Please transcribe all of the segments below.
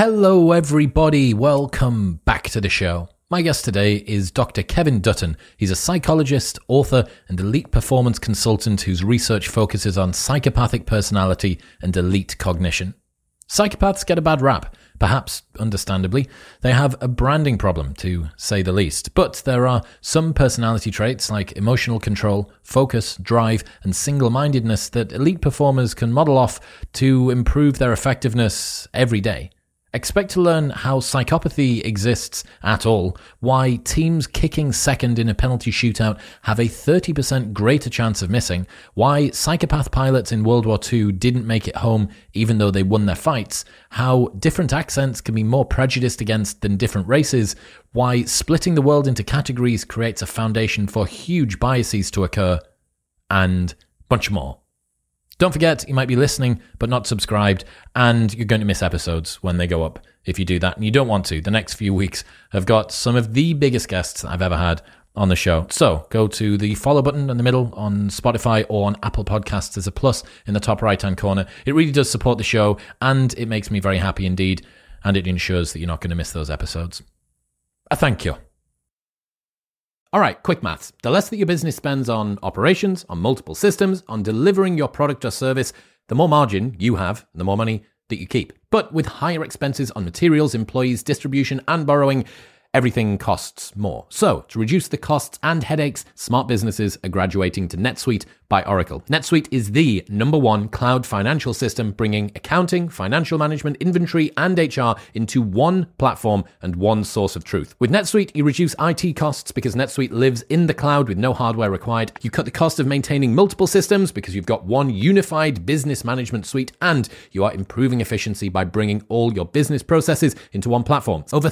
Hello, everybody. Welcome back to the show. My guest today is Dr. Kevin Dutton. He's a psychologist, author, and elite performance consultant whose research focuses on psychopathic personality and elite cognition. Psychopaths get a bad rap. Perhaps, understandably, they have a branding problem, to say the least. But there are some personality traits like emotional control, focus, drive, and single mindedness that elite performers can model off to improve their effectiveness every day. Expect to learn how psychopathy exists at all, why teams kicking second in a penalty shootout have a 30% greater chance of missing, why psychopath pilots in World War II didn't make it home even though they won their fights, how different accents can be more prejudiced against than different races, why splitting the world into categories creates a foundation for huge biases to occur, and bunch more. Don't forget, you might be listening but not subscribed, and you're going to miss episodes when they go up if you do that. And you don't want to. The next few weeks have got some of the biggest guests I've ever had on the show. So go to the follow button in the middle on Spotify or on Apple Podcasts. There's a plus in the top right hand corner. It really does support the show, and it makes me very happy indeed. And it ensures that you're not going to miss those episodes. A thank you. All right, quick maths. The less that your business spends on operations, on multiple systems, on delivering your product or service, the more margin you have, the more money that you keep. But with higher expenses on materials, employees, distribution, and borrowing, everything costs more. So, to reduce the costs and headaches, smart businesses are graduating to NetSuite by Oracle. NetSuite is the number one cloud financial system, bringing accounting, financial management, inventory, and HR into one platform and one source of truth. With NetSuite, you reduce IT costs because NetSuite lives in the cloud with no hardware required. You cut the cost of maintaining multiple systems because you've got one unified business management suite, and you are improving efficiency by bringing all your business processes into one platform. Over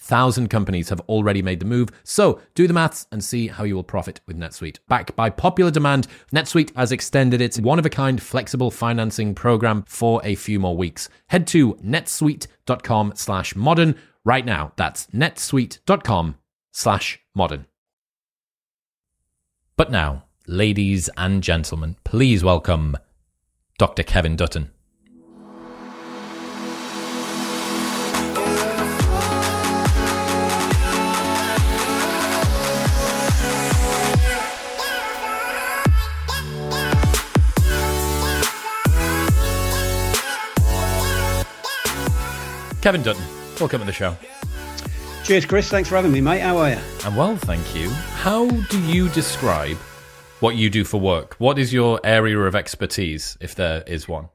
37,000 companies have already made the move, so do the maths and see how you will profit with NetSuite. Backed by popular demand, NetSuite has extended its one of a kind flexible financing program for a few more weeks. Head to netsuite.com slash modern right now. That's netsuite.com slash modern. But now, ladies and gentlemen, please welcome Dr. Kevin Dutton. Kevin Dutton, welcome to the show. Cheers, Chris. Thanks for having me, mate. How are you? I'm well, thank you. How do you describe what you do for work? What is your area of expertise, if there is one?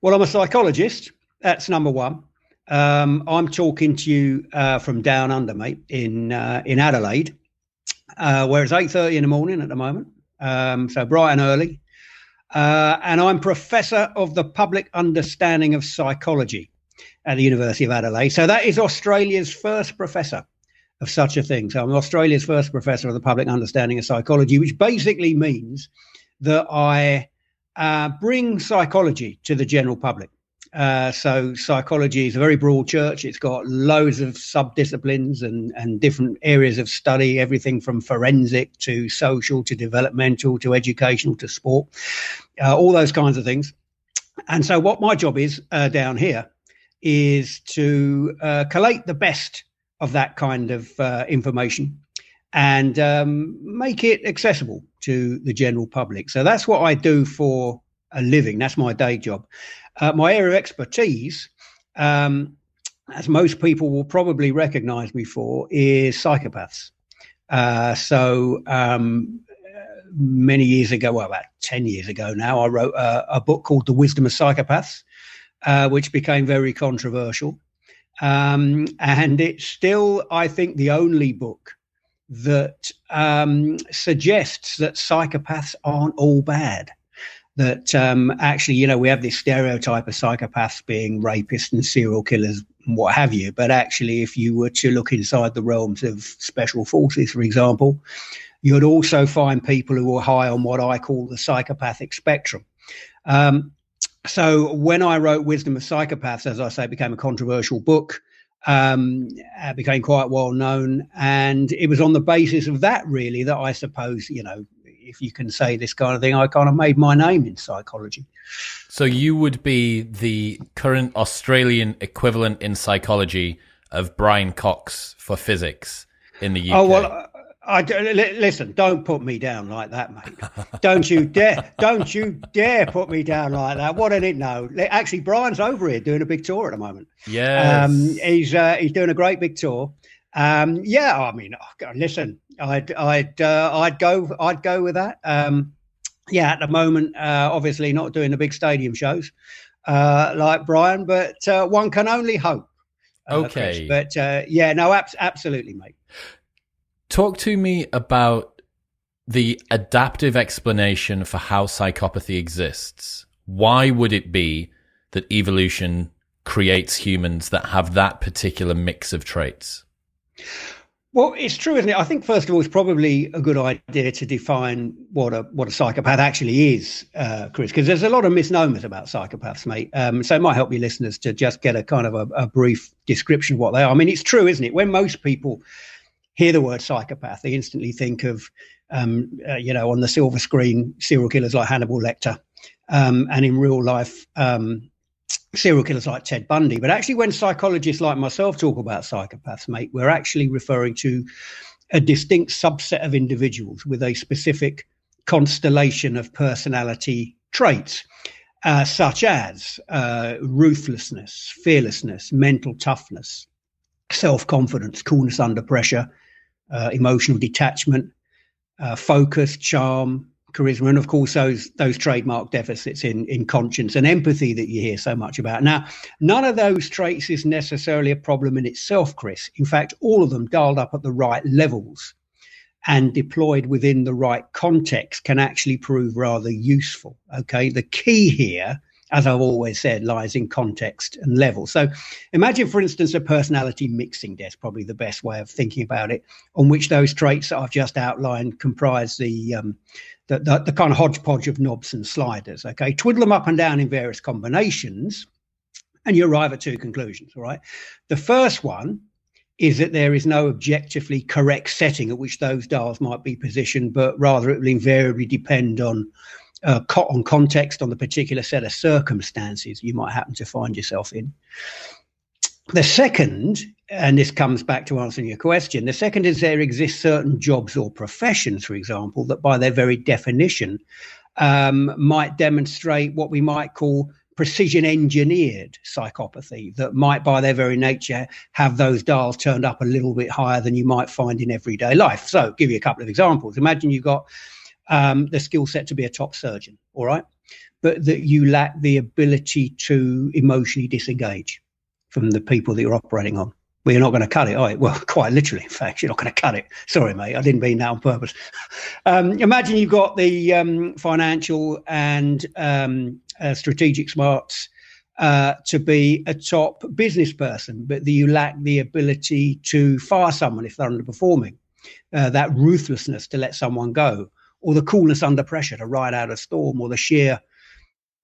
Well, I'm a psychologist. That's number one. Um, I'm talking to you uh, from down under, mate, in uh, in Adelaide, uh, where it's eight thirty in the morning at the moment, um, so bright and early. Uh, and I'm professor of the public understanding of psychology at the University of Adelaide. So that is Australia's first professor of such a thing. So I'm Australia's first professor of the public understanding of psychology, which basically means that I uh, bring psychology to the general public. Uh, so psychology is a very broad church. It's got loads of subdisciplines and, and different areas of study, everything from forensic to social to developmental to educational to sport, uh, all those kinds of things. And so what my job is uh, down here is to uh, collate the best of that kind of uh, information and um, make it accessible to the general public. So that's what I do for a living. That's my day job. Uh, my area of expertise, um, as most people will probably recognize me for, is psychopaths. Uh, so um, many years ago, well, about 10 years ago now, I wrote a, a book called The Wisdom of Psychopaths uh, which became very controversial. Um, and it's still, I think, the only book that um, suggests that psychopaths aren't all bad. That um, actually, you know, we have this stereotype of psychopaths being rapists and serial killers and what have you. But actually, if you were to look inside the realms of special forces, for example, you'd also find people who are high on what I call the psychopathic spectrum. Um, so when I wrote Wisdom of Psychopaths, as I say, it became a controversial book, um, it became quite well known, and it was on the basis of that really that I suppose you know if you can say this kind of thing. I kind of made my name in psychology. So you would be the current Australian equivalent in psychology of Brian Cox for physics in the UK. Oh well. I, listen. Don't put me down like that, mate. Don't you dare! Don't you dare put me down like that. What did it know? Actually, Brian's over here doing a big tour at the moment. Yeah, um, he's uh, he's doing a great big tour. Um, yeah, I mean, oh, listen, I'd I'd uh, I'd go I'd go with that. Um, yeah, at the moment, uh, obviously not doing the big stadium shows uh, like Brian, but uh, one can only hope. Uh, okay, Chris. but uh, yeah, no, ab- absolutely, mate. Talk to me about the adaptive explanation for how psychopathy exists. Why would it be that evolution creates humans that have that particular mix of traits? Well, it's true, isn't it? I think first of all, it's probably a good idea to define what a what a psychopath actually is, uh, Chris, because there's a lot of misnomers about psychopaths, mate. Um, so it might help your listeners to just get a kind of a, a, brief description of what they are. I mean, it's true, isn't it? When most people hear the word psychopath, they instantly think of, um, uh, you know, on the silver screen, serial killers like Hannibal Lecter, um, and in real life, um, serial killers like Ted Bundy. But actually, when psychologists like myself talk about psychopaths, mate, we're actually referring to a distinct subset of individuals with a specific constellation of personality traits, uh, such as uh, ruthlessness, fearlessness, mental toughness, self confidence, coolness under pressure, uh, emotional detachment, uh, focus, charm, charisma, and of course those those trademark deficits in in conscience and empathy that you hear so much about. Now, none of those traits is necessarily a problem in itself, Chris. In fact, all of them dialed up at the right levels and deployed within the right context can actually prove rather useful. Okay, the key here as I've always said, lies in context and level. So imagine, for instance, a personality mixing desk, probably the best way of thinking about it, on which those traits that I've just outlined comprise the, um, the, the, the kind of hodgepodge of knobs and sliders. Okay, twiddle them up and down in various combinations, and you arrive at two conclusions. All right. The first one is that there is no objectively correct setting at which those dials might be positioned, but rather it will invariably depend on uh, on context, on the particular set of circumstances you might happen to find yourself in. The second, and this comes back to answering your question, the second is there exist certain jobs or professions, for example, that by their very definition um, might demonstrate what we might call precision engineered psychopathy that might by their very nature have those dials turned up a little bit higher than you might find in everyday life so give you a couple of examples imagine you've got um, the skill set to be a top surgeon, all right, but that you lack the ability to emotionally disengage from the people that you're operating on. Well, you're not going to cut it, you? Well, quite literally, in fact, you're not going to cut it. Sorry, mate, I didn't mean that on purpose. Um, imagine you've got the um, financial and um, uh, strategic smarts uh, to be a top business person, but that you lack the ability to fire someone if they're underperforming, uh, that ruthlessness to let someone go, or the coolness under pressure to ride out a storm, or the sheer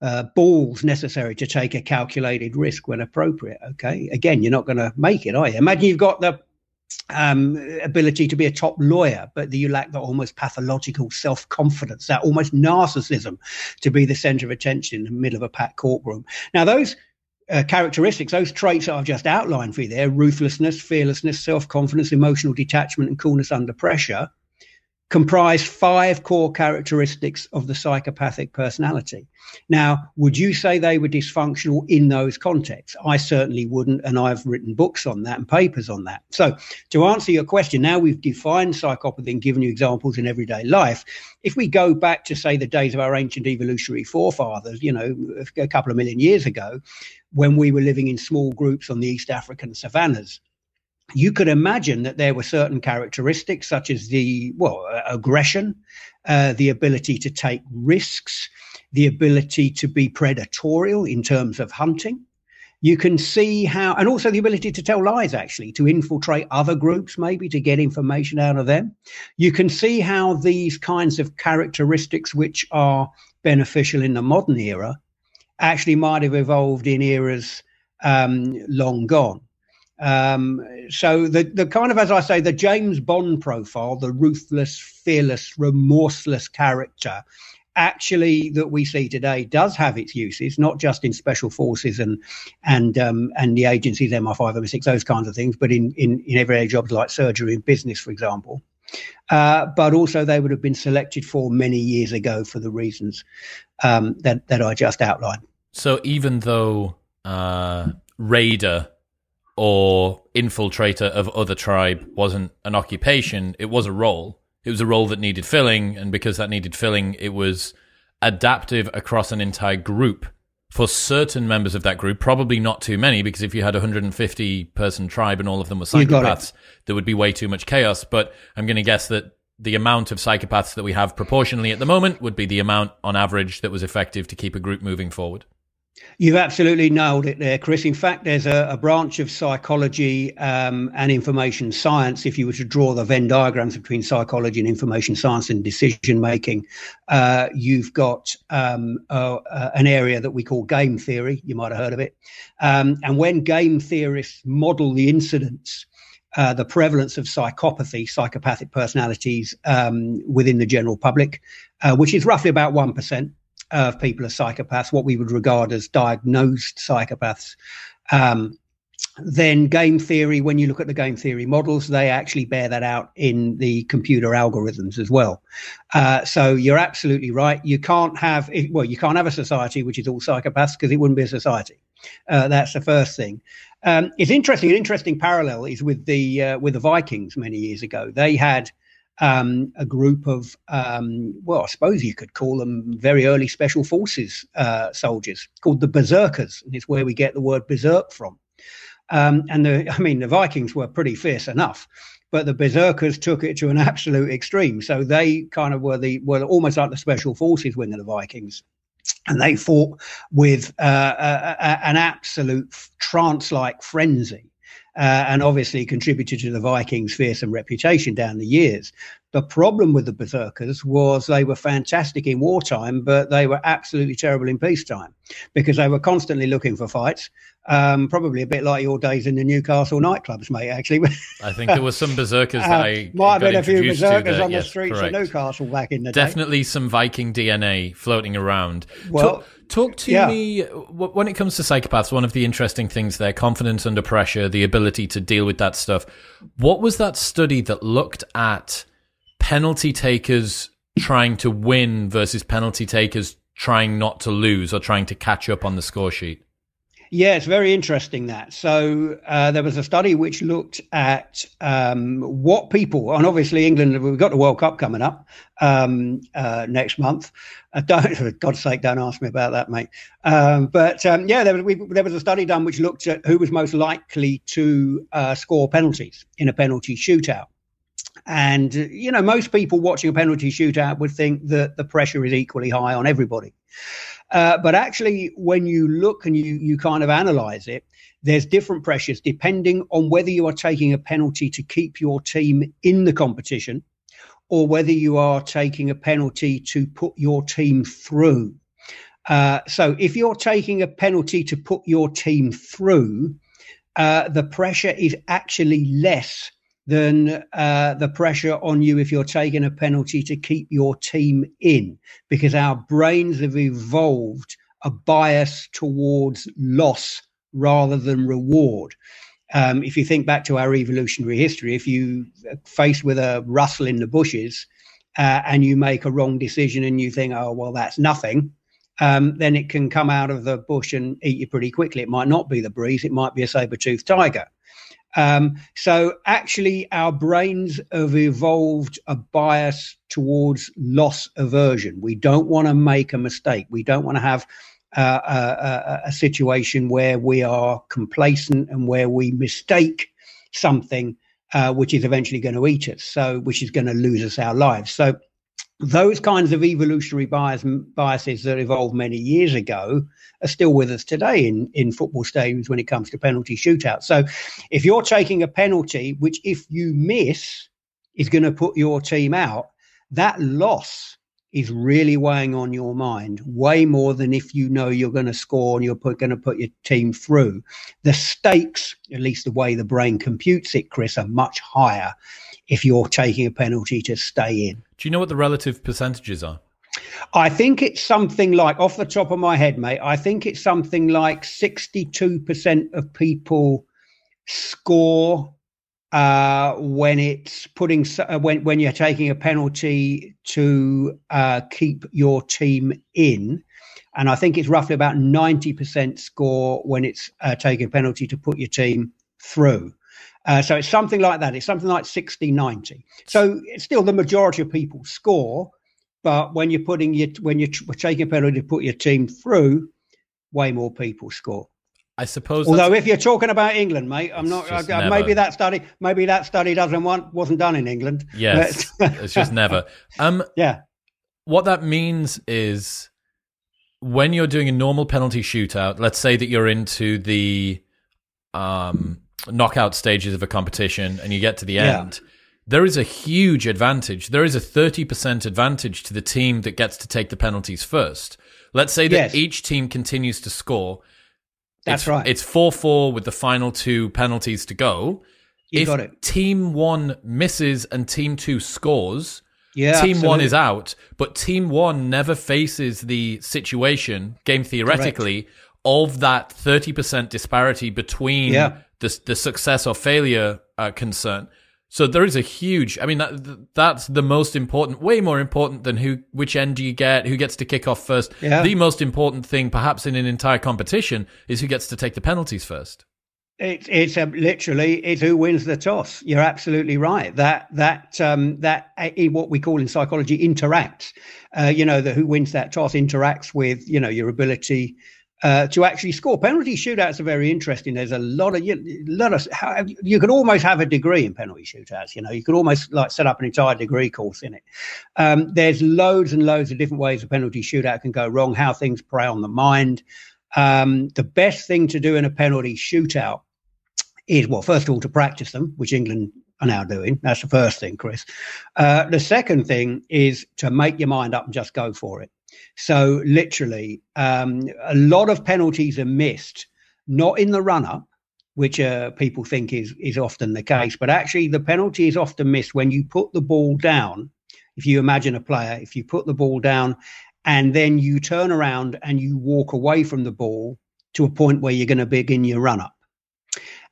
uh, balls necessary to take a calculated risk when appropriate. Okay, again, you're not going to make it, are you? Imagine you've got the um, ability to be a top lawyer, but that you lack the almost pathological self confidence, that almost narcissism to be the center of attention in the middle of a packed courtroom. Now, those uh, characteristics, those traits that I've just outlined for you there ruthlessness, fearlessness, self confidence, emotional detachment, and coolness under pressure comprise five core characteristics of the psychopathic personality. Now, would you say they were dysfunctional in those contexts? I certainly wouldn't, and I've written books on that and papers on that. So, to answer your question, now we've defined psychopathy and given you examples in everyday life. If we go back to, say, the days of our ancient evolutionary forefathers, you know, a couple of million years ago, when we were living in small groups on the East African savannas, you could imagine that there were certain characteristics such as the well aggression uh, the ability to take risks the ability to be predatorial in terms of hunting. You can see how and also the ability to tell lies actually to infiltrate other groups maybe to get information out of them. You can see how these kinds of characteristics which are beneficial in the modern era actually might have evolved in eras um, long gone Um, so the the kind of as I say the James Bond profile, the ruthless, fearless, remorseless character, actually that we see today does have its uses, not just in special forces and and um, and the agencies MI5, MI6, those kinds of things, but in in, in everyday jobs like surgery and business, for example. Uh, but also they would have been selected for many years ago for the reasons um, that that I just outlined. So even though uh, raider or infiltrator of other tribe wasn't an occupation, it was a role. It was a role that needed filling, and because that needed filling, it was adaptive across an entire group for certain members of that group, probably not too many, because if you had a 150 person tribe and all of them were psychopaths, there would be way too much chaos. But I'm going to guess that the amount of psychopaths that we have proportionally at the moment would be the amount on average that was effective to keep a group moving forward. You've absolutely nailed it there, Chris. In fact, there's a, a branch of psychology um, and information science. If you were to draw the Venn diagrams between psychology and information science and decision making, uh, you've got um, an area that we call game theory. You might have heard of it. Um, and when game theorists model the incidents, uh, the prevalence of psychopathy, psychopathic personalities um, within the general public, uh, which is roughly about 1% of people as psychopaths, what we would regard as diagnosed psychopaths. Um, then game theory, when you look at the game theory models, they actually bear that out in the computer algorithms as well. Uh, so you're absolutely right. You can't have well, you can't have a society which is all psychopaths because it wouldn't be a society. Uh, that's the first thing. Um, it's interesting. An interesting parallel is with the uh, with the Vikings many years ago. They had um, a group of, um, well, I suppose you could call them very early special forces uh, soldiers called the Berserkers, and it's where we get the word berserk from. Um, and the, I mean, the Vikings were pretty fierce enough, but the Berserkers took it to an absolute extreme. So they kind of were the were almost like the special forces wing of the Vikings. And they fought with uh, a, a, an absolute trance-like frenzy uh, and obviously contributed to the Vikings' fearsome reputation down the years. The problem with the Berserkers was they were fantastic in wartime, but they were absolutely terrible in peacetime because they were constantly looking for fights. Um, probably a bit like your days in the Newcastle nightclubs, mate. Actually, I think there were some berserkers that uh, I might have been a few berserkers on yes, the streets correct. of Newcastle back in the day. Definitely some Viking DNA floating around. Well, talk, talk to yeah. me when it comes to psychopaths. One of the interesting things there: confidence under pressure, the ability to deal with that stuff. What was that study that looked at penalty takers trying to win versus penalty takers trying not to lose or trying to catch up on the score sheet? Yeah, it's very interesting that. So uh, there was a study which looked at um, what people, and obviously England, we've got the World Cup coming up um, uh, next month. Uh, don't, for God's sake, don't ask me about that, mate. Um, but um, yeah, there was, we, there was a study done which looked at who was most likely to uh, score penalties in a penalty shootout. And, you know, most people watching a penalty shootout would think that the pressure is equally high on everybody. Uh, but actually, when you look and you you kind of analyze it, there's different pressures depending on whether you are taking a penalty to keep your team in the competition, or whether you are taking a penalty to put your team through. Uh, so, if you're taking a penalty to put your team through, uh, the pressure is actually less than uh, the pressure on you if you're taking a penalty to keep your team in, because our brains have evolved a bias towards loss rather than reward. Um, if you think back to our evolutionary history, if you face with a rustle in the bushes uh, and you make a wrong decision and you think, oh, well, that's nothing, um, then it can come out of the bush and eat you pretty quickly. It might not be the breeze, it might be a saber toothed tiger. Um, so actually, our brains have evolved a bias towards loss aversion. We don't want to make a mistake. We don't want to have uh, a, a, a situation where we are complacent and where we mistake something uh, which is eventually going to eat us. So, which is going to lose us our lives. So, those kinds of evolutionary bias, biases that evolved many years ago are still with us today in, in football stadiums when it comes to penalty shootouts. So if you're taking a penalty, which if you miss is going to put your team out, that loss is really weighing on your mind way more than if you know you're going to score and you're going to put your team through. The stakes, at least the way the brain computes it, Chris, are much higher if you're taking a penalty to stay in. Do you know what the relative percentages are? I think it's something like, off the top of my head, mate, I think it's something like 62% of people score uh, when it's putting uh, when when you're taking a penalty to uh, keep your team in, and I think it's roughly about ninety percent score when it's uh, taking a penalty to put your team through. Uh, so it's something like that. It's something like 60 90. So still the majority of people score, but when you're putting your when you're taking a penalty to put your team through, way more people score. I suppose. Although, if you're talking about England, mate, I'm not. Uh, maybe that study, maybe that study doesn't want wasn't done in England. Yes, it's just never. Um, yeah. What that means is when you're doing a normal penalty shootout. Let's say that you're into the um, knockout stages of a competition, and you get to the yeah. end. There is a huge advantage. There is a 30% advantage to the team that gets to take the penalties first. Let's say that yes. each team continues to score that's it's, right. It's 4 4 with the final two penalties to go. You if got it. Team one misses and team two scores, yeah, team absolutely. one is out. But team one never faces the situation, game theoretically, Correct. of that 30% disparity between yeah. The, the success or failure uh, concern. So there is a huge. I mean, that that's the most important, way more important than who, which end do you get, who gets to kick off first. Yeah. The most important thing, perhaps in an entire competition, is who gets to take the penalties first. It's it's um, literally it's who wins the toss. You're absolutely right. That that um, that uh, what we call in psychology interacts. Uh, you know, the who wins that toss interacts with you know your ability uh, to actually score. Penalty shootouts are very interesting. There's a lot of you, lot of you could almost have a degree in penalty shootouts. You know, you could almost like set up an entire degree course in it. Um, there's loads and loads of different ways a penalty shootout can go wrong. How things prey on the mind. Um, the best thing to do in a penalty shootout is well, first of all, to practice them, which England are now doing. That's the first thing, Chris. Uh, the second thing is to make your mind up and just go for it. So literally, um, a lot of penalties are missed, not in the run up, which uh, people think is is often the case, but actually the penalty is often missed when you put the ball down. If you imagine a player, if you put the ball down and then you turn around and you walk away from the ball to a point where you're going to begin your run up.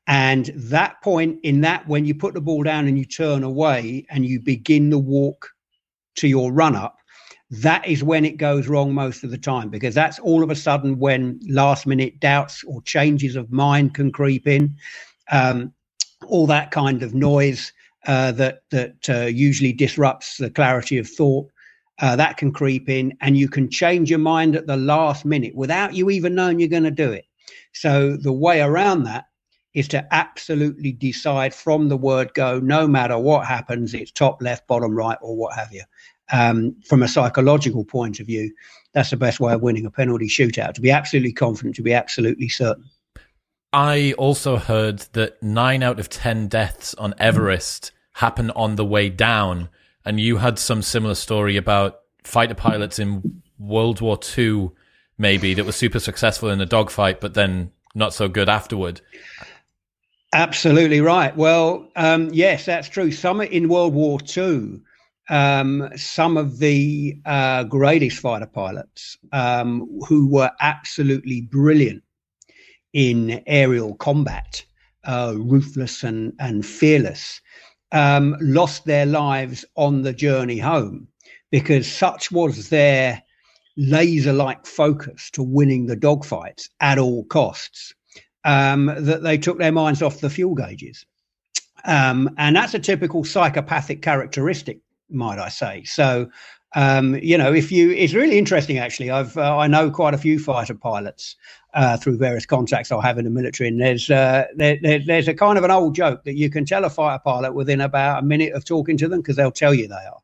And that point in that, when you put the ball down and you turn away and you begin the walk to your run up, that is when it goes wrong most of the time because that's all of a sudden when last minute doubts or changes of mind can creep in. Um, all that kind of noise uh, that that uh, usually disrupts the clarity of thought. Uh, that can creep in, and you can change your mind at the last minute without you even knowing you're going to do it. So the way around that is to absolutely decide from the word go, no matter what happens, it's top, left, bottom, right, or what have you um, from a psychological point of view, that's the best way of winning a penalty shootout. To be absolutely confident, to be absolutely certain. I also heard that nine out of ten deaths on Everest happen on the way down, and you had some similar story about fighter pilots in World War II, maybe that were super successful in a dogfight, but then not so good afterward. Absolutely right. Well, um, yes, that's true. Some in World War II um, some of the uh, greatest fighter pilots um, who were absolutely brilliant in aerial combat, uh, ruthless and, and fearless, um, lost their lives on the journey home because such was their laser like focus to winning the dogfights at all costs um, that they took their minds off the fuel gauges. Um, and that's a typical psychopathic characteristic might I say. So, um, you know, if you, it's really interesting actually. I've uh, I know quite a few fighter pilots uh, through various contacts I have in the military, and there's uh, there, there, there's a kind of an old joke that you can tell a fighter pilot within about a minute of talking to them because they'll tell you they are.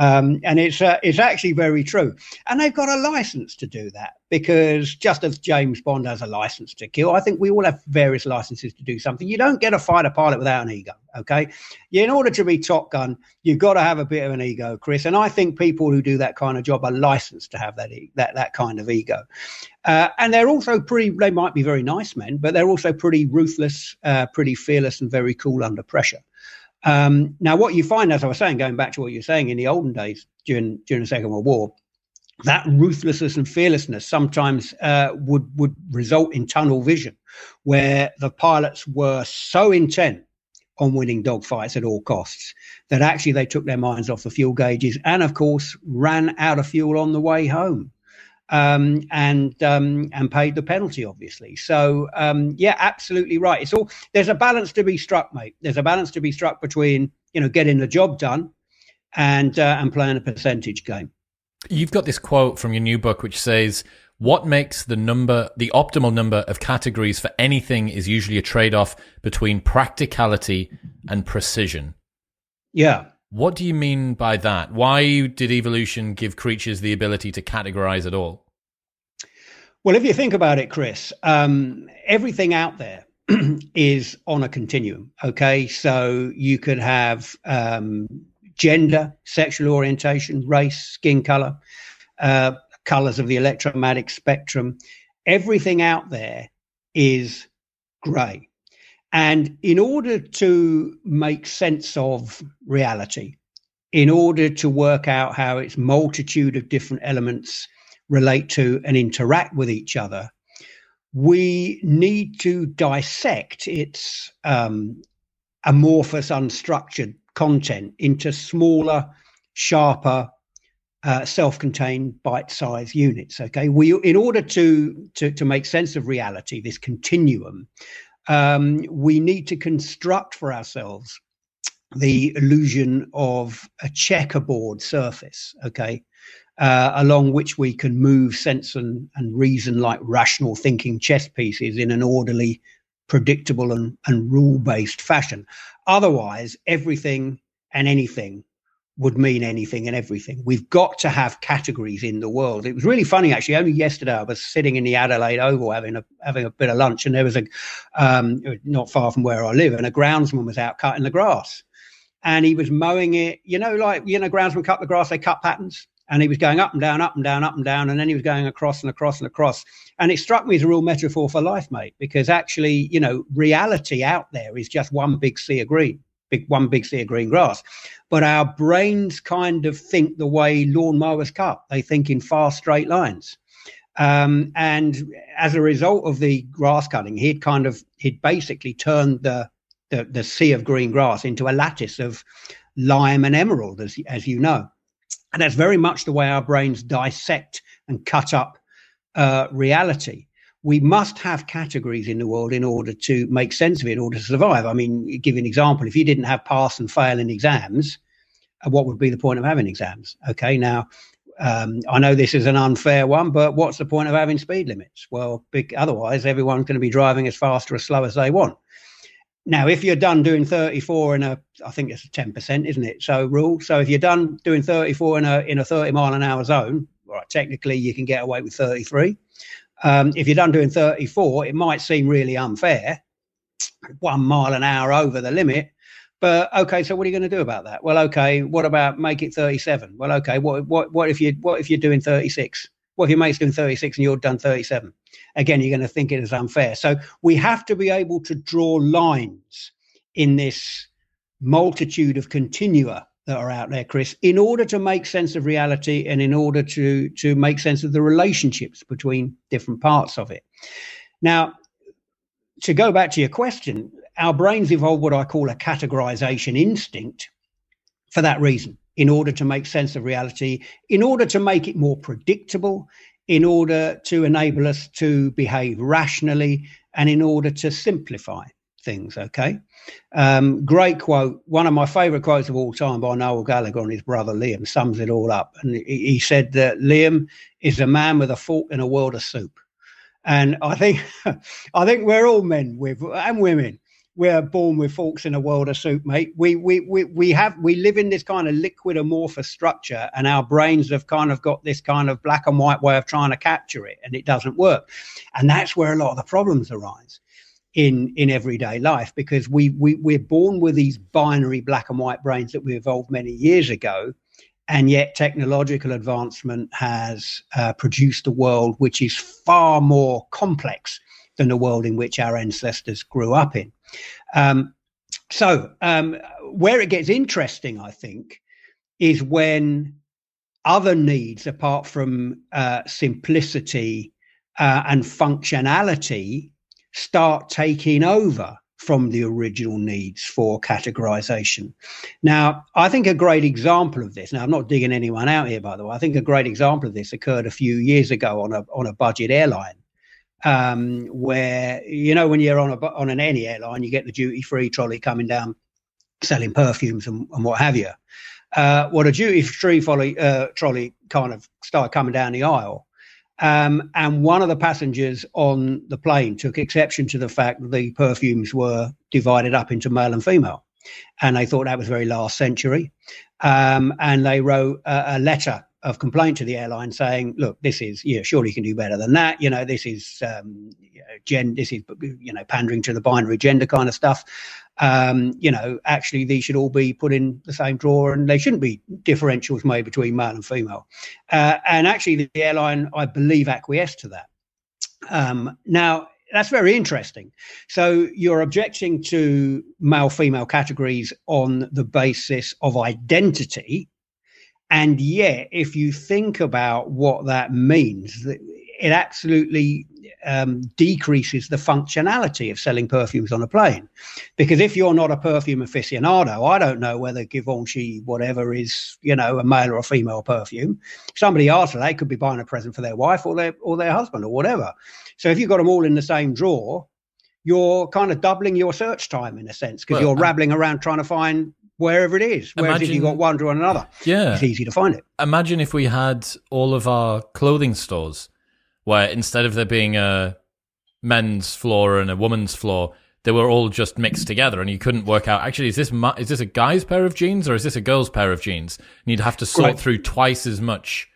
Um, and it's uh, it's actually very true. And they've got a license to do that because just as James Bond has a license to kill, I think we all have various licenses to do something. You don't get a fighter pilot without an ego. Okay, in order to be Top Gun, you've got to have a bit of an ego, Chris. And I think people who do that kind of job are licensed to have that that that kind of ego. Uh, and they're also pretty. They might be very nice men, but they're also pretty ruthless, uh, pretty fearless, and very cool under pressure. Um, now, what you find, as I was saying, going back to what you're saying in the olden days during during the Second World War, that ruthlessness and fearlessness sometimes uh, would would result in tunnel vision, where the pilots were so intent on winning dogfights at all costs that actually they took their minds off the fuel gauges and, of course, ran out of fuel on the way home um, and um, and paid the penalty, obviously. So um, yeah, absolutely right. It's all there's a balance to be struck, mate. There's a balance to be struck between you know getting the job done and uh, and playing a percentage game. You've got this quote from your new book which says. What makes the number, the optimal number of categories for anything is usually a trade off between practicality and precision. Yeah. What do you mean by that? Why did evolution give creatures the ability to categorize at all? Well, if you think about it, Chris, um, everything out there is on a continuum. Okay, so you could have um, gender, sexual orientation, race, skin color, uh, colors of the electromagnetic spectrum. Everything out there is gray. And in order to make sense of reality, in order to work out how its multitude of different elements relate to and interact with each other, we need to dissect its um, amorphous, unstructured content into smaller, sharper, uh, self-contained bite-sized units. Okay, we in order to, to to make sense of reality, this continuum, um, we need to construct for ourselves the illusion of a checkerboard surface, okay, uh, along which we can move sense and, and reason like rational thinking chess pieces in an orderly, predictable, and, and rule based fashion. Otherwise, everything and anything would mean anything and everything. We've got to have categories in the world. It was really funny actually. Only yesterday I was sitting in the Adelaide Oval having a having a bit of lunch, and there was a um, not far from where I live, and a groundsman was out cutting the grass, and he was mowing it. You know, like you know, groundsmen cut the grass, they cut patterns. And he was going up and down, up and down, up and down, and then he was going across and across and across. And it struck me as a real metaphor for life, mate, because actually, you know, reality out there is just one big sea of green big one big sea of green grass. But our brains kind of think the way lawnmowers cut. They think in fast straight lines. Um, and as a result of the grass cutting, he'd kind of he'd basically turned the, the the sea of green grass into a lattice of lime and emerald, as as you know. And that's very much the way our brains dissect and cut up uh, reality we must have categories in the world in order to make sense of it, in order to survive. I mean, give you an example. If you didn't have pass and fail in exams, uh, what would be the point of having exams? Okay, now um, I know this is an unfair one, but what's the point of having speed limits? Well, big, otherwise everyone's going to be driving as fast or as slow as they want. Now, if you're done doing 34 in a, I think it's a 10%, isn't it? So rule. So if you're done doing 34 in a in a 30 mile an hour zone, right, technically you can get away with 33. Um, if you're done doing 34, it might seem really unfair, one mile an hour over the limit. But okay, so what are you going to do about that? Well, okay, what about make it 37? Well, okay, what what what if you what if you're doing 36? What if your mate's doing 36 and you're done 37? Again, you're going to think it is unfair. So we have to be able to draw lines in this multitude of continua that are out there, Chris, in order to make sense of reality and in order to to make sense of the relationships between different parts of it. Now, to go back to your question, our brains evolved what I call a categorization instinct for that reason, in order to make sense of reality, in order to make it more predictable, in order to enable us to behave rationally, and in order to simplify things. Okay. Um, great quote. One of my favorite quotes of all time by Noel Gallagher and his brother Liam sums it all up. And he, he said that Liam is a man with a fork in a world of soup. And I think, I think we're all men with and women we're born with forks in a world of soup, mate. We we we we have we live in this kind of liquid amorphous structure, and our brains have kind of got this kind of black and white way of trying to capture it, and it doesn't work. And that's where a lot of the problems arise in in everyday life because we we we're born with these binary black and white brains that we evolved many years ago and yet technological advancement has uh, produced a world which is far more complex than the world in which our ancestors grew up in. Um, so, um, where it gets interesting, I think, is when other needs apart from uh, simplicity uh, and functionality start taking over from the original needs for categorization. Now, I think a great example of this, now I'm not digging anyone out here, by the way, I think a great example of this occurred a few years ago on a, on a budget airline um, where you know when you're on a on an any airline, you get the duty free trolley coming down selling perfumes and, and what have you. Uh, what a duty free trolley, uh, trolley kind of started coming down the aisle. Um, and one of the passengers on the plane took exception to the fact that the perfumes were divided up into male and female. And they thought that was very last century. Um, and they wrote a, a letter of complaint to the airline saying, "Look, this is yeah, surely you can do better than that. You know, this is um, gen, this is you know pandering to the binary gender kind of stuff. Um, you know, actually, these should all be put in the same drawer, and they shouldn't be differentials made between male and female. Uh, and actually, the airline, I believe, acquiesced to that. Um, now, that's very interesting. So you're objecting to male female categories on the basis of identity, and yet, if you think about what that means, it absolutely um, decreases the functionality of selling perfumes on a plane. Because if you're not a perfume aficionado, I don't know whether Givenchy, whatever, is you know a male or a female perfume. Somebody after they could be buying a present for their wife or their or their husband or whatever. So if you've got them all in the same drawer, you're kind of doubling your search time in a sense because well, you're rabbling around trying to find wherever it is. Whereas imagine, if you got one to another, yeah, it's easy to find it. Imagine if we had all of our clothing stores where instead of there being a men's floor and a woman's floor, they were all just mixed together, and you couldn't work out. Actually, is this is this a guy's pair of jeans or is this a girl's pair of jeans? And you'd have to sort Great. through twice as much.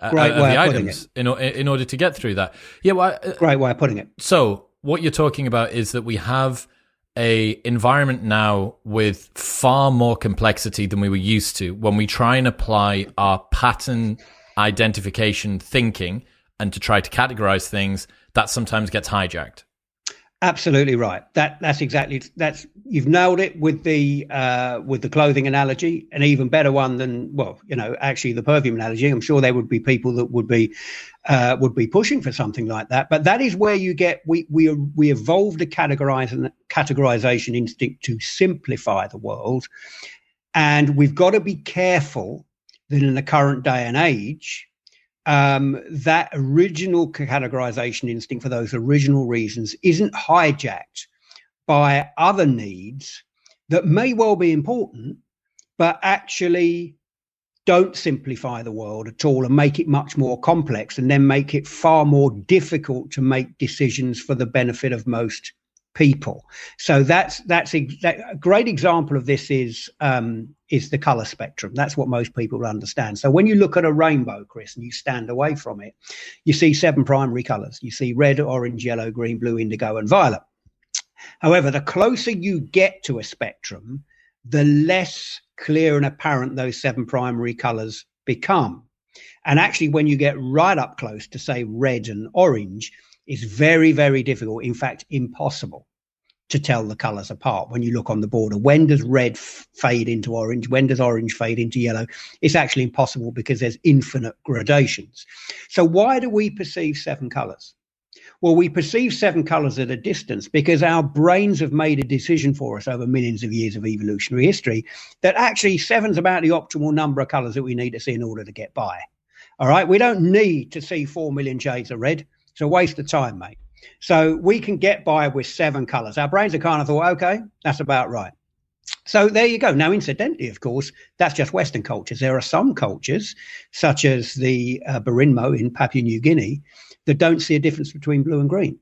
Uh, of the items in, in order to get through that. Yeah, well, uh, way of putting it. So, what you're talking about is that we have a environment now with far more complexity than we were used to when we try and apply our pattern identification thinking and to try to categorize things that sometimes gets hijacked Absolutely right. That that's exactly that's you've nailed it with the uh, with the clothing analogy, an even better one than well, you know, actually the perfume analogy. I'm sure there would be people that would be uh, would be pushing for something like that. But that is where you get we we we evolved a categorization categorization instinct to simplify the world, and we've got to be careful that in the current day and age um, that original categorization instinct for those original reasons isn't hijacked by other needs that may well be important, but actually don't simplify the world at all and make it much more complex and then make it far more difficult to make decisions for the benefit of most people. So that's that's a, a great example of this is um, is the color spectrum. That's what most people understand. So when you look at a rainbow, Chris, and you stand away from it, you see seven primary colors. You see red, orange, yellow, green, blue, indigo, and violet. However, the closer you get to a spectrum, the less clear and apparent those seven primary colors become. And actually, when you get right up close to, say, red and orange, is very, very difficult, in fact, impossible to tell the colors apart when you look on the border. When does red f- fade into orange? When does orange fade into yellow? It's actually impossible because there's infinite gradations. So, why do we perceive seven colors? Well, we perceive seven colors at a distance because our brains have made a decision for us over millions of years of evolutionary history that actually seven's about the optimal number of colors that we need to see in order to get by. All right. We don't need to see four million shades of red. It's a waste of time, mate. So we can get by with seven colors. Our brains are kind of thought, okay, that's about right. So there you go. Now, incidentally, of course, that's just Western cultures. There are some cultures, such as the uh, Berinmo in Papua New Guinea, that don't see a difference between blue and green.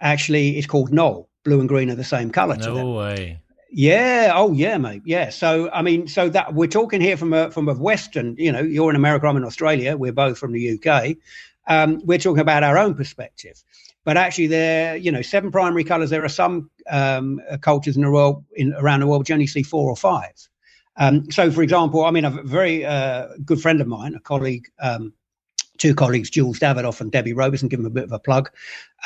Actually, it's called Nol. blue and green are the same color no them. way. Yeah. Oh, yeah, mate. Yeah. So, I mean, so that we're talking here from a from a Western. You know, you're in America, I'm in Australia. We're both from the UK. Um, we're talking about our own perspective, but actually, there, you know, seven primary colors. There are some um, cultures in the world, in around the world, which only see four or five. Um, so, for example, I mean, a very uh, good friend of mine, a colleague, um, two colleagues, Jules Davidoff and Debbie Roberson, give them a bit of a plug,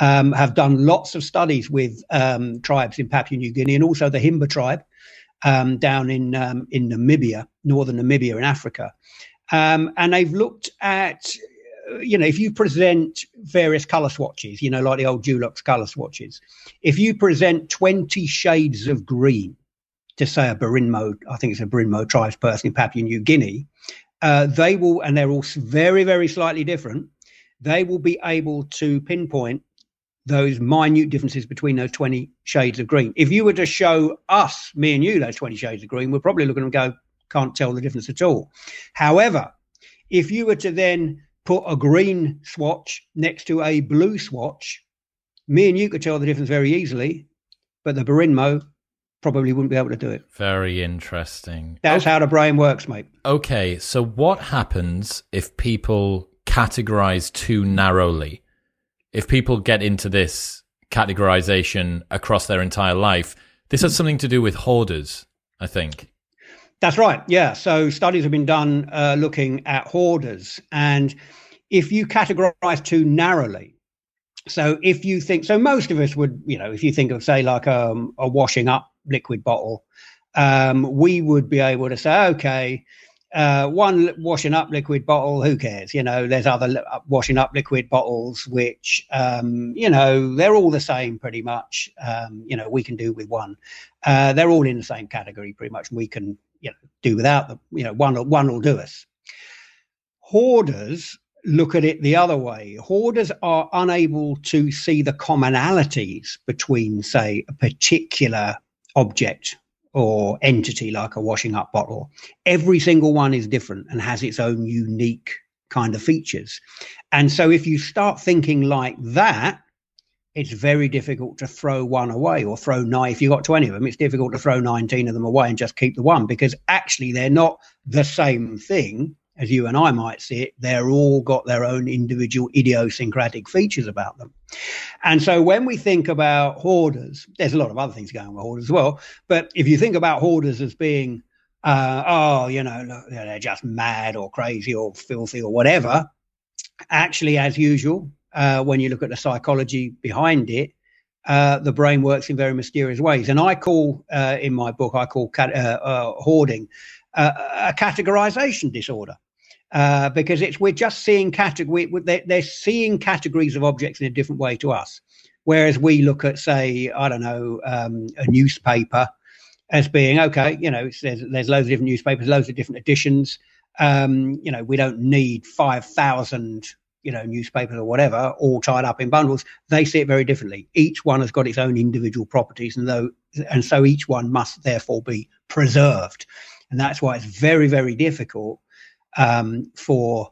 um, have done lots of studies with um, tribes in Papua New Guinea and also the Himba tribe um, down in um, in Namibia, northern Namibia in Africa, and they've looked at. You know, if you present various color swatches, you know, like the old Dulux color swatches, if you present 20 shades of green, to say a Barinmo, I think it's a Barinmo tribes person in Papua New Guinea, uh, they will, and they're all very, very slightly different. They will be able to pinpoint those minute differences between those 20 shades of green. If you were to show us, me and you, those 20 shades of green, we're probably looking and go, can't tell the difference at all. However, if you were to then put a green swatch next to a blue swatch, me and you could tell the difference very easily, but the Berinmo probably wouldn't be able to do it. Very interesting. That's okay. how the brain works, mate. Okay, so what happens if people categorize too narrowly? If people get into this categorization across their entire life, this has something to do with hoarders, I think. That's right. Yeah. So studies have been done uh, looking at hoarders. And if you categorize too narrowly, so if you think, so most of us would, you know, if you think of, say, like um, a washing up liquid bottle, um, we would be able to say, okay, uh, one washing up liquid bottle, who cares? You know, there's other li- uh, washing up liquid bottles, which, um, you know, they're all the same pretty much. Um, you know, we can do with one. Uh, they're all in the same category pretty much. We can, you know, do without them. You know, one, one will do us. Hoarders look at it the other way. Hoarders are unable to see the commonalities between, say, a particular object or entity like a washing up bottle. Every single one is different and has its own unique kind of features. And so if you start thinking like that, it's very difficult to throw one away or throw nine. If you've got 20 of them, it's difficult to throw 19 of them away and just keep the one because actually they're not the same thing as you and I might see it, they're all got their own individual idiosyncratic features about them. And so when we think about hoarders, there's a lot of other things going on with hoarders as well. But if you think about hoarders as being, uh, oh, you know, they're just mad or crazy or filthy or whatever, actually, as usual, uh, when you look at the psychology behind it, uh, the brain works in very mysterious ways. And I call, uh, in my book, I call cat, uh, uh, hoarding a categorization disorder uh, because it's we're just seeing category they're, they're seeing categories of objects in a different way to us. Whereas we look at say i don't know um, a newspaper as being okay you know there's, there's loads of different newspapers loads of different editions. Um, you know we don't need 5000 you know newspapers or whatever all tied up in bundles. They see it very differently. Each one has got its own individual properties and though and so each one must therefore be preserved. And that's why it's very very difficult um, for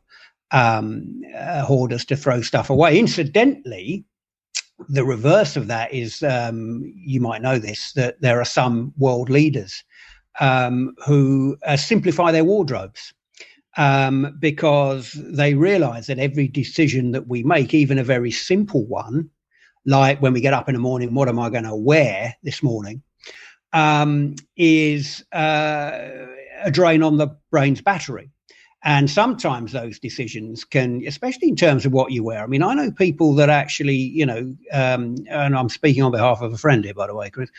um, uh, hoarders to throw stuff away. Incidentally, the reverse of that is um, you might know this that there are some world leaders um, who uh, simplify their wardrobes. Um, because they realize that every decision that we make, even a very simple one, like when we get up in the morning, what am I going to wear this morning, um, is uh, a drain on the brain's battery. And sometimes those decisions can, especially in terms of what you wear. I mean, I know people that actually, you know, um, and I'm speaking on behalf of a friend here, by the way, Chris,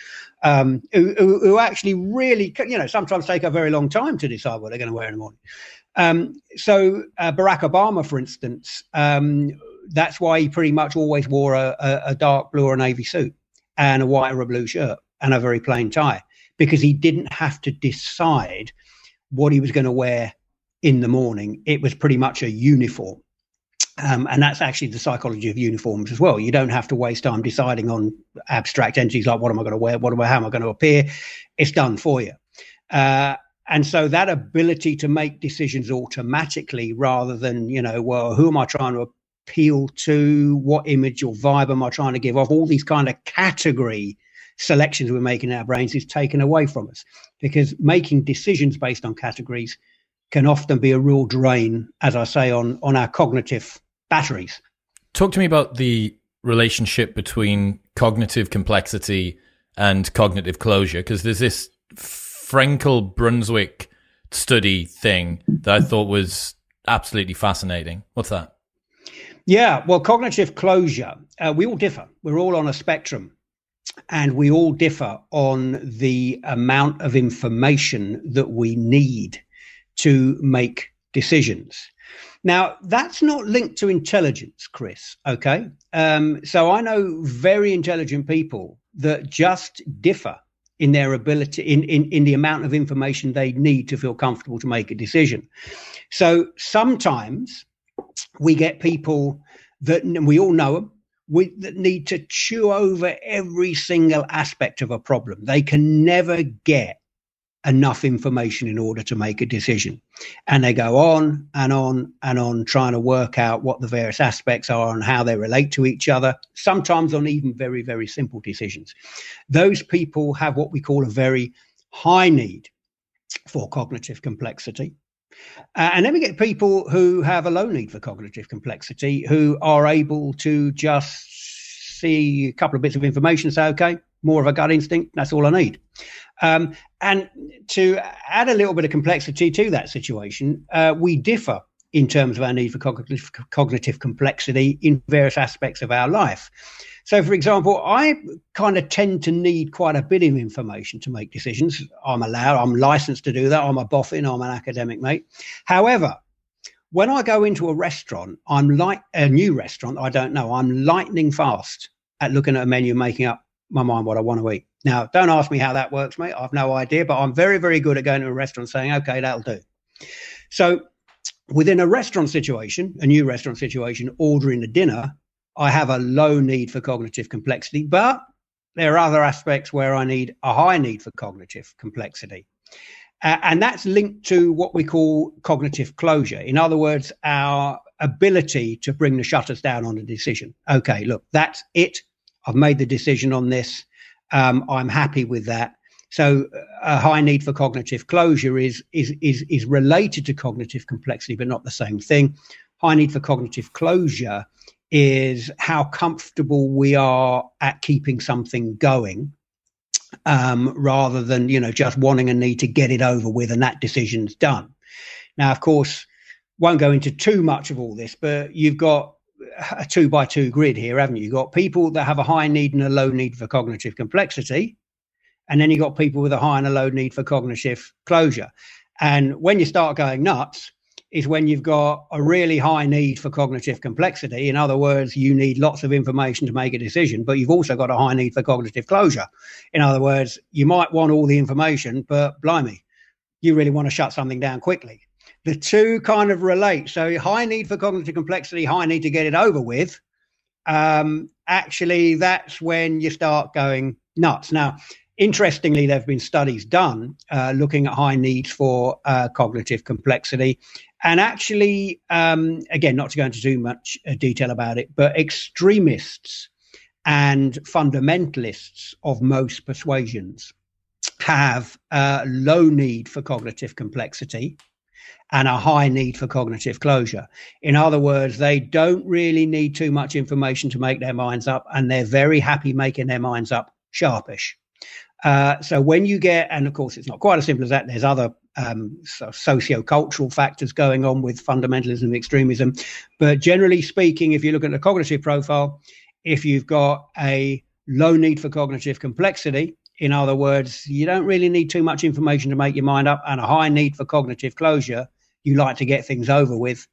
um, who, who, who, actually really, you know, sometimes take a very long time to decide what they're going to wear in the morning. Um, so uh, Barack Obama, for instance, um, that's why he pretty much always wore a, a, a dark blue or navy suit and a white or a blue shirt and a very plain tie because he didn't have to decide what he was going to wear in the morning, it was pretty much a uniform. Um, and that's actually the psychology of uniforms as well. You don't have to waste time deciding on abstract entities like what am I going to wear, what am I, how am I going to appear. It's done for you. Uh, and so that ability to make decisions automatically rather than, you know, well, who am I trying to appeal to? What image or vibe am I trying to give off? All these kind of category selections we're making in our brains is taken away from us because making decisions based on categories can often be a real drain, as I say, on, on our cognitive batteries. Talk to me about the relationship between cognitive complexity and cognitive closure, because there's this Frenkel Brunswik study thing that I thought was absolutely fascinating. What's that? Yeah, well, cognitive closure, uh, we all differ. We're all on a spectrum and we all differ on the amount of information that we need to make decisions. Now, that's not linked to intelligence, Chris. Okay. Um, so I know very intelligent people that just differ in their ability, in, in, in the amount of information they need to feel comfortable to make a decision. So sometimes we get people that, we all know them, we, that need to chew over every single aspect of a problem. They can never get enough information in order to make a decision. And they go on and on and on trying to work out what the various aspects are and how they relate to each other, sometimes on even very, very simple decisions. Those people have what we call a very high need for cognitive complexity. Uh, and then we get people who have a low need for cognitive complexity who are able to just see a couple of bits of information, say, okay, more of a gut instinct, that's all I need. Um, and to add a little bit of complexity to that situation, uh, we differ in terms of our need for cognitive, cognitive complexity in various aspects of our life. So, for example, I kind of tend to need quite a bit of information to make decisions. I'm allowed, I'm licensed to do that. I'm a boffin, I'm an academic mate. However, when I go into a restaurant, I'm like a new restaurant, I don't know, I'm lightning fast at looking at a menu, making up my mind what I want to eat. Now, don't ask me how that works, mate. I've no idea, but I'm very, very good at going to a restaurant saying, okay, that'll do. So, within a restaurant situation, a new restaurant situation, ordering a dinner, I have a low need for cognitive complexity, but there are other aspects where I need a high need for cognitive complexity. Uh, and that's linked to what we call cognitive closure. In other words, our ability to bring the shutters down on a decision. Okay, look, that's it. I've made the decision on this. Um, I'm happy with that. So a high need for cognitive closure is, is, is, is related to cognitive complexity, but not the same thing. High need for cognitive closure is how comfortable we are at keeping something going um, rather than, you know, just wanting a need to get it over with and that decision's done. Now, of course, won't go into too much of all this, but you've got a two by two grid here, haven't you? You've got people that have a high need and a low need for cognitive complexity. And then you've got people with a high and a low need for cognitive closure. And when you start going nuts, is when you've got a really high need for cognitive complexity. In other words, you need lots of information to make a decision, but you've also got a high need for cognitive closure. In other words, you might want all the information, but blimey, you really want to shut something down quickly the two kind of relate. So high need for cognitive complexity, high need to get it over with. Um, actually, that's when you start going nuts. Now, interestingly, there have been studies done uh, looking at high needs for uh, cognitive complexity. And actually, um, again, not to go into too much uh, detail about it, but extremists and fundamentalists of most persuasions have a low need for cognitive complexity and a high need for cognitive closure. In other words, they don't really need too much information to make their minds up, and they're very happy making their minds up sharpish. Uh, so when you get, and of course, it's not quite as simple as that. There's other um, so socio-cultural factors going on with fundamentalism and extremism, but generally speaking, if you look at the cognitive profile, if you've got a low need for cognitive complexity, in other words, you don't really need too much information to make your mind up, and a high need for cognitive closure, you like to get things over with,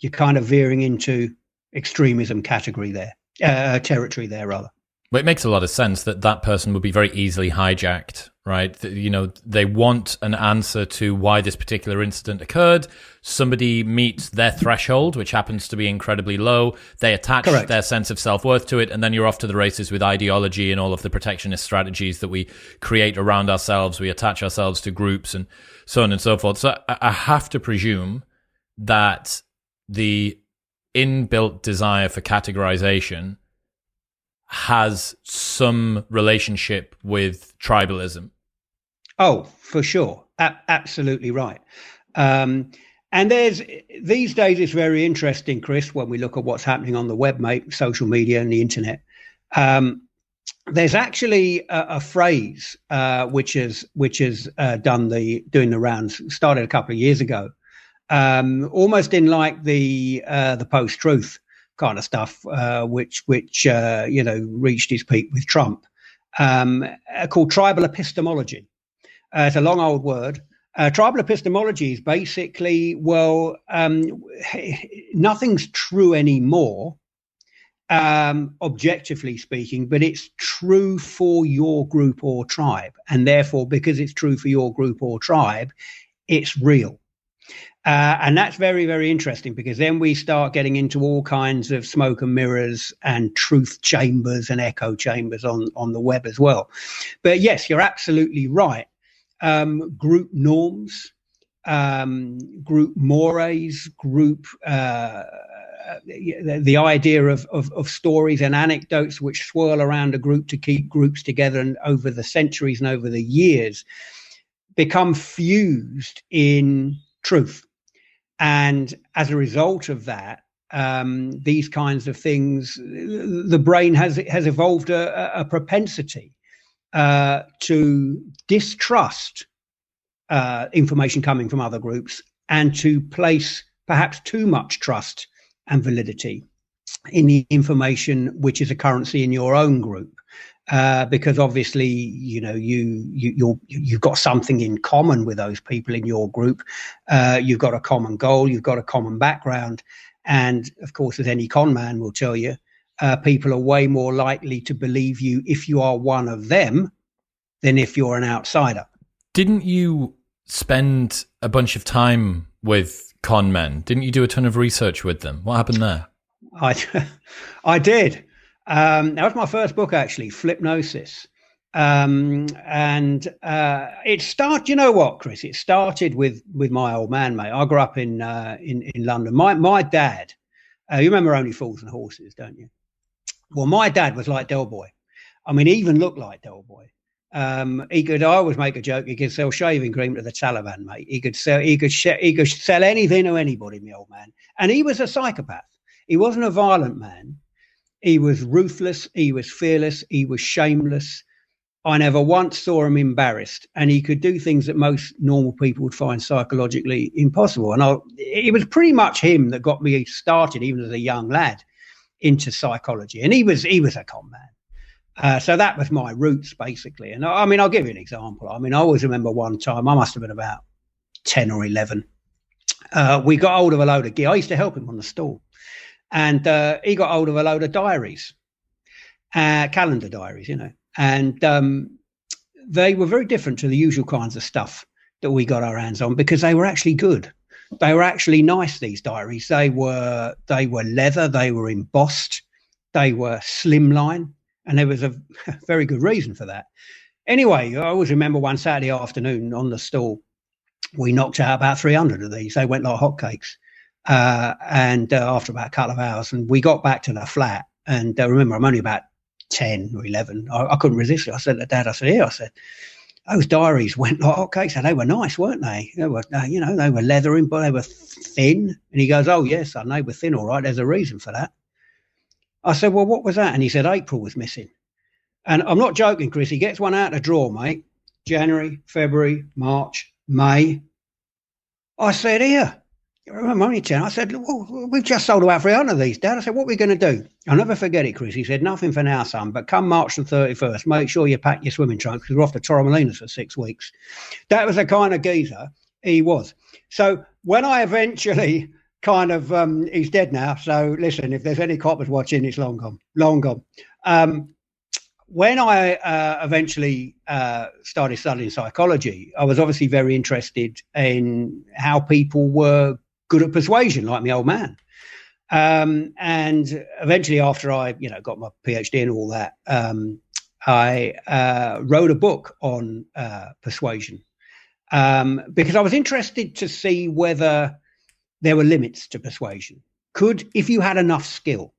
you're kind of veering into extremism category there, uh, territory there, rather. Well, it makes a lot of sense that that person would be very easily hijacked, right? You know, they want an answer to why this particular incident occurred. Somebody meets their threshold, which happens to be incredibly low. They attach Correct. their sense of self worth to it, and then you're off to the races with ideology and all of the protectionist strategies that we create around ourselves. We attach ourselves to groups and so on and so forth. So I have to presume that the inbuilt desire for categorization has some relationship with tribalism. Oh, for sure. A- absolutely right. Um, and there's these days it's very interesting, Chris, when we look at what's happening on the web, mate, social media and the internet. Um, there's actually a, a phrase uh, which is which has uh, done the doing the rounds, started a couple of years ago, um, almost in like the uh, the post truth kind of stuff, uh, which which uh, you know reached its peak with Trump, um, called tribal epistemology. it's a long old word. Uh, tribal epistemology is basically, well, um, nothing's true anymore, um, objectively speaking, but it's true for your group or tribe. And therefore, because it's true for your group or tribe, it's real. Uh, and that's very, very interesting because then we start getting into all kinds of smoke and mirrors and truth chambers and echo chambers on, on the web as well. But yes, you're absolutely right um, group norms, um, group mores, group uh, the, the, idea of, of, of, stories and anecdotes which swirl around a group to keep groups together and over the centuries and over the years become fused in truth. And as a result of that, um, these kinds of things, the brain has has evolved a, a propensity uh, to distrust uh, information coming from other groups and to place perhaps too much trust and validity in the information which is a currency in your own group. Uh, because obviously, you know, you you you're, you've got something in common with those people in your group. Uh, you've got a common goal. You've got a common background, and of course, as any con man will tell you, uh, people are way more likely to believe you if you are one of them than if you're an outsider. Didn't you spend a bunch of time with con men? Didn't you do a ton of research with them? What happened there? I, I did. Um, that was my first book, actually, Flipnosis. Um, and uh, it started. You know what, Chris? It started with with my old man, mate. I grew up in uh, in in London. My my dad. Uh, you remember Only Fools and Horses, don't you? Well, my dad was like Del Boy. I mean, he even looked like Del Boy. Um, he could. I always make a joke. He could sell shaving cream to the Taliban, mate. He could sell. He could. Sh- he could sell anything to anybody, my old man. And he was a psychopath. He wasn't a violent man. He was ruthless. He was fearless. He was shameless. I never once saw him embarrassed, and he could do things that most normal people would find psychologically impossible. And I, it was pretty much him that got me started, even as a young lad into psychology, and he was he was a con man. Uh, so that was my roots basically. And I, I mean, I'll give you an example. I mean, I always remember one time I must have been about ten or eleven. Uh, we got hold of a load of gear. I used to help him on the stall, and uh, he got hold of a load of diaries, uh, calendar diaries, you know, and um, they were very different to the usual kinds of stuff that we got our hands on because they were actually good they were actually nice. These diaries. They were they were leather. They were embossed. They were slimline, and there was a very good reason for that. Anyway, I always remember one Saturday afternoon on the stall, we knocked out about 300 of these. They went like hotcakes. Uh, and uh, after about a couple of hours, and we got back to the flat. And uh, remember, I'm only about 10 or 11. I, I couldn't resist it. I said to dad, I said, here, I said, those diaries went like hotcakes, and they were nice, weren't they? They were, uh, you know, they were leathering, but they were thin. And he goes, "Oh yes, I know, they were thin, all right. There's a reason for that." I said, "Well, what was that?" And he said, "April was missing." And I'm not joking, Chris. He gets one out of drawer, mate. January, February, March, May. I said, "Here, Only 10. I said, well, we've just sold about 300 of these, Dad. I said, what are we going to do? I'll never forget it, Chris. He said, nothing for now, son, but come March the 31st, make sure you pack your swimming trunks because we're off to Torremolinos for six weeks. That was the kind of geezer he was. So when I eventually kind of, um, he's dead now. So listen, if there's any coppers watching, it's long gone, long gone. Um, when I uh, eventually uh, started studying psychology, I was obviously very interested in how people were good at persuasion, like my old man. Um, and eventually, after I, you know, got my PhD and all that, um, I uh, wrote a book on uh, persuasion um, because I was interested to see whether there were limits to persuasion. Could, if you had enough skill,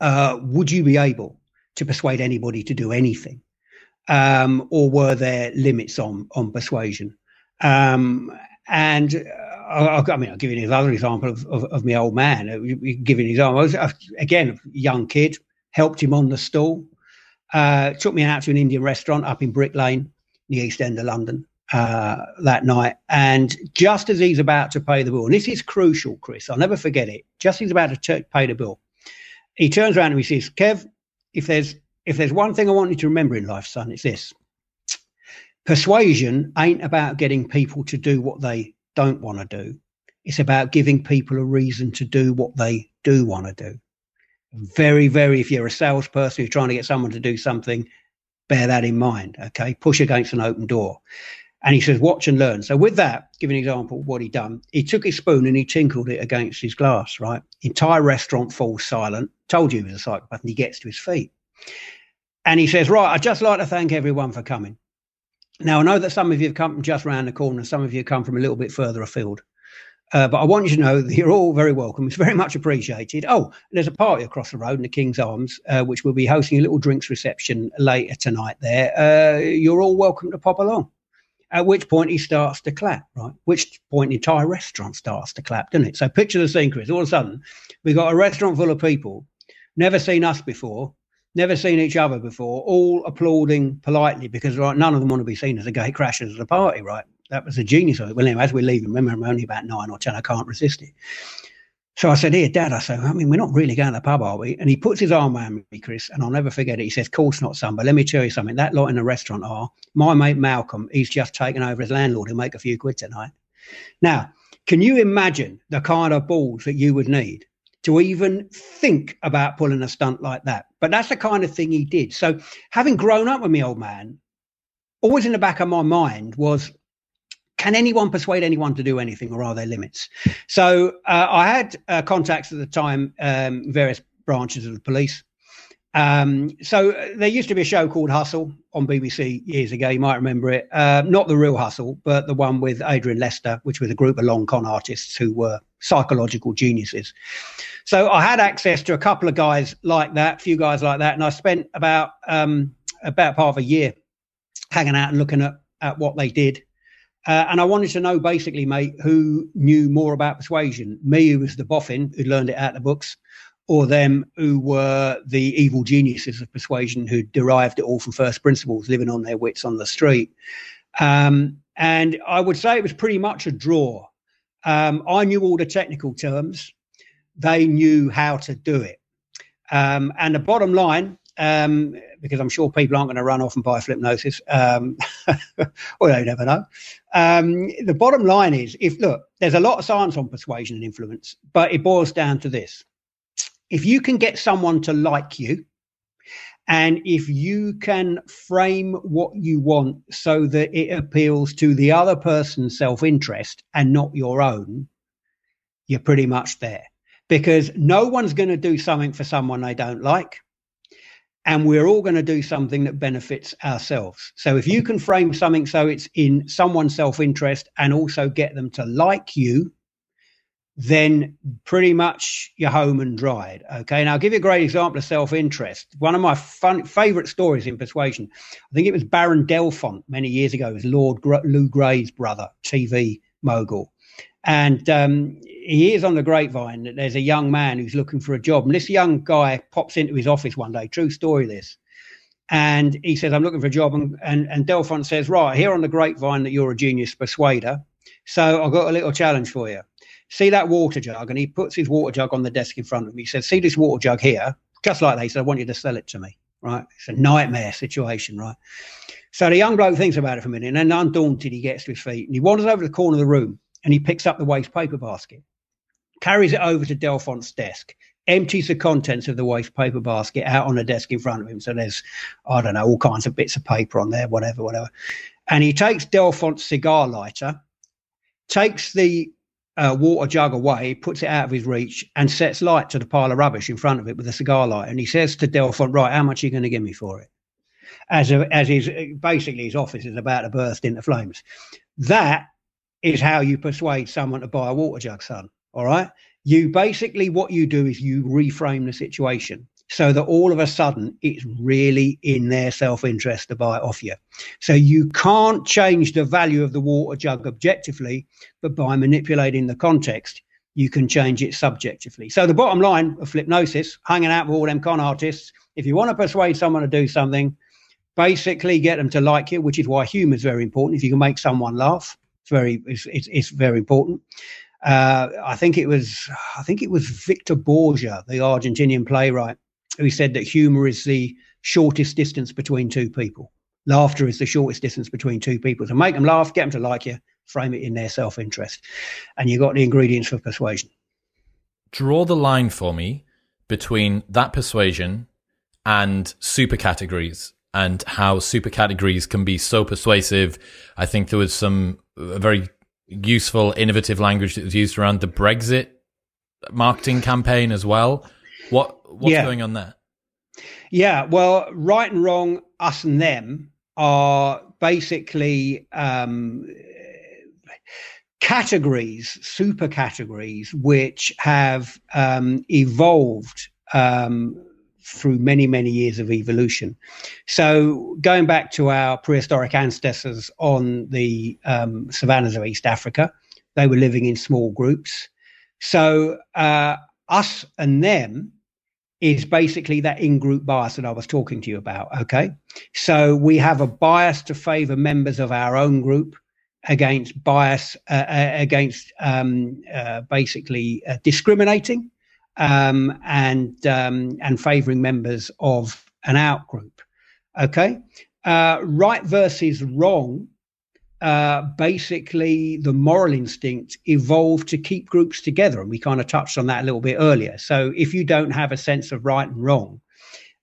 uh, would you be able to persuade anybody to do anything? Um, or were there limits on on persuasion? Um, and I, I, mean, I'll give you another example of, of, of my old man. Uh, giving an example, I was, again, young kid, helped him on the stool, uh, took me out to an Indian restaurant up in Brick Lane, the East End of London, uh, that night. And just as he's about to pay the bill, and this is crucial, Chris, I'll never forget it. Just as he's about to t- pay the bill, he turns around and he says, "Kev, if there's if there's one thing I want you to remember in life, son, it's this: persuasion ain't about getting people to do what they don't want to do. It's about giving people a reason to do what they do want to do. Very, very, if you're a salesperson who's trying to get someone to do something, bear that in mind. Okay. Push against an open door. And he says, watch and learn. So with that, give an example what he done. He took his spoon and he tinkled it against his glass, right? Entire restaurant falls silent. Told you he was a psychopath and he gets to his feet. And he says, right, I'd just like to thank everyone for coming. Now, I know that some of you have come just around the corner, some of you come from a little bit further afield. Uh, but I want you to know that you're all very welcome. It's very much appreciated. Oh, there's a party across the road in the King's Arms, uh, which will be hosting a little drinks reception later tonight there. Uh, you're all welcome to pop along. At which point he starts to clap, right? Which point the entire restaurant starts to clap, doesn't it? So picture the scene, Chris. All of a sudden, we've got a restaurant full of people, never seen us before, never seen each other before, all applauding politely because right, none of them want to be seen as a gay crashers at a party, right? That was the genius of it. Well, anyway, as we're leaving, remember I'm only about nine or ten, I can't resist it. So I said, Here, Dad, I said, I mean, we're not really going to the pub, are we? And he puts his arm around me, Chris, and I'll never forget it. He says, Course not, son, but let me tell you something. That lot in the restaurant are my mate Malcolm, he's just taken over as landlord. He'll make a few quid tonight. Now, can you imagine the kind of balls that you would need to even think about pulling a stunt like that. But that's the kind of thing he did. So, having grown up with me old man, always in the back of my mind was can anyone persuade anyone to do anything or are there limits? So, uh, I had uh, contacts at the time, um, various branches of the police. Um, so uh, there used to be a show called Hustle on BBC years ago. You might remember it. Uh, not the real Hustle, but the one with Adrian Lester, which was a group of long con artists who were psychological geniuses. So I had access to a couple of guys like that, a few guys like that, and I spent about um, about part of a year hanging out and looking at, at what they did. Uh, and I wanted to know basically, mate, who knew more about persuasion. Me, who was the boffin, who'd learned it out of the books, or them who were the evil geniuses of persuasion who derived it all from first principles, living on their wits on the street. Um, and I would say it was pretty much a draw. Um, I knew all the technical terms, they knew how to do it. Um, and the bottom line, um, because I'm sure people aren't going to run off and buy Flipnosis, um, well, you never know. Um, the bottom line is if, look, there's a lot of science on persuasion and influence, but it boils down to this if you can get someone to like you, and if you can frame what you want so that it appeals to the other person's self interest and not your own, you're pretty much there. Because no one's going to do something for someone they don't like. And we're all going to do something that benefits ourselves. So if you can frame something so it's in someone's self interest and also get them to like you, then pretty much you're home and dried. Okay. Now, I'll give you a great example of self interest. One of my fun, favorite stories in persuasion, I think it was Baron Delfont many years ago, was Lord Gr- Lew Grade's brother, TV mogul. And um, he is on the grapevine that there's a young man who's looking for a job. And this young guy pops into his office one day, true story, this. And he says, I'm looking for a job. And, and, and Delfont says, Right, here on the grapevine that you're a genius persuader. So I've got a little challenge for you see that water jug? And he puts his water jug on the desk in front of me. He says, see this water jug here? Just like that. He said, I want you to sell it to me. Right. It's a nightmare situation. Right. So the young bloke thinks about it for a minute and then undaunted, he gets to his feet and he wanders over to the corner of the room and he picks up the waste paper basket, carries it over to Delfont's desk, empties the contents of the waste paper basket out on the desk in front of him. So there's, I don't know, all kinds of bits of paper on there, whatever, whatever. And he takes Delfont's cigar lighter, takes the uh, water jug away, puts it out of his reach, and sets light to the pile of rubbish in front of it with a cigar light. And he says to Delfont, "Right, how much are you going to give me for it?" As a, as his basically his office is about to burst into flames. That is how you persuade someone to buy a water jug, son. All right. You basically what you do is you reframe the situation. So that all of a sudden it's really in their self interest to buy it off you. So you can't change the value of the water jug objectively, but by manipulating the context, you can change it subjectively. So the bottom line of Flipnosis, hanging out with all them con artists, if you want to persuade someone to do something, basically get them to like you, which is why humor is very important. If you can make someone laugh, it's very it's, it's, it's very important. Uh, I think it was I think it was Victor Borge, the Argentinian playwright, who said that humor is the shortest distance between two people. Laughter is the shortest distance between two people. So make them laugh, get them to like you, frame it in their self interest. And you've got the ingredients for persuasion. Draw the line for me between that persuasion and super categories and how super categories can be so persuasive. I think there was some uh, very useful, innovative language that was used around the Brexit marketing campaign as well. What what's yeah. going on there? Yeah, well, right and wrong, us and them are basically um, categories, super categories, which have um, evolved um, through many, many years of evolution. So, going back to our prehistoric ancestors on the um, savannas of East Africa, they were living in small groups. So, uh, us and them is basically that in group bias that I was talking to you about. Okay. So we have a bias to favor members of our own group against bias, uh, uh, against um, uh, basically uh, discriminating um, and, um, and favoring members of an out group. Okay. Uh, right versus wrong uh, basically the moral instinct evolved to keep groups together. And we kind of touched on that a little bit earlier. So if you don't have a sense of right and wrong,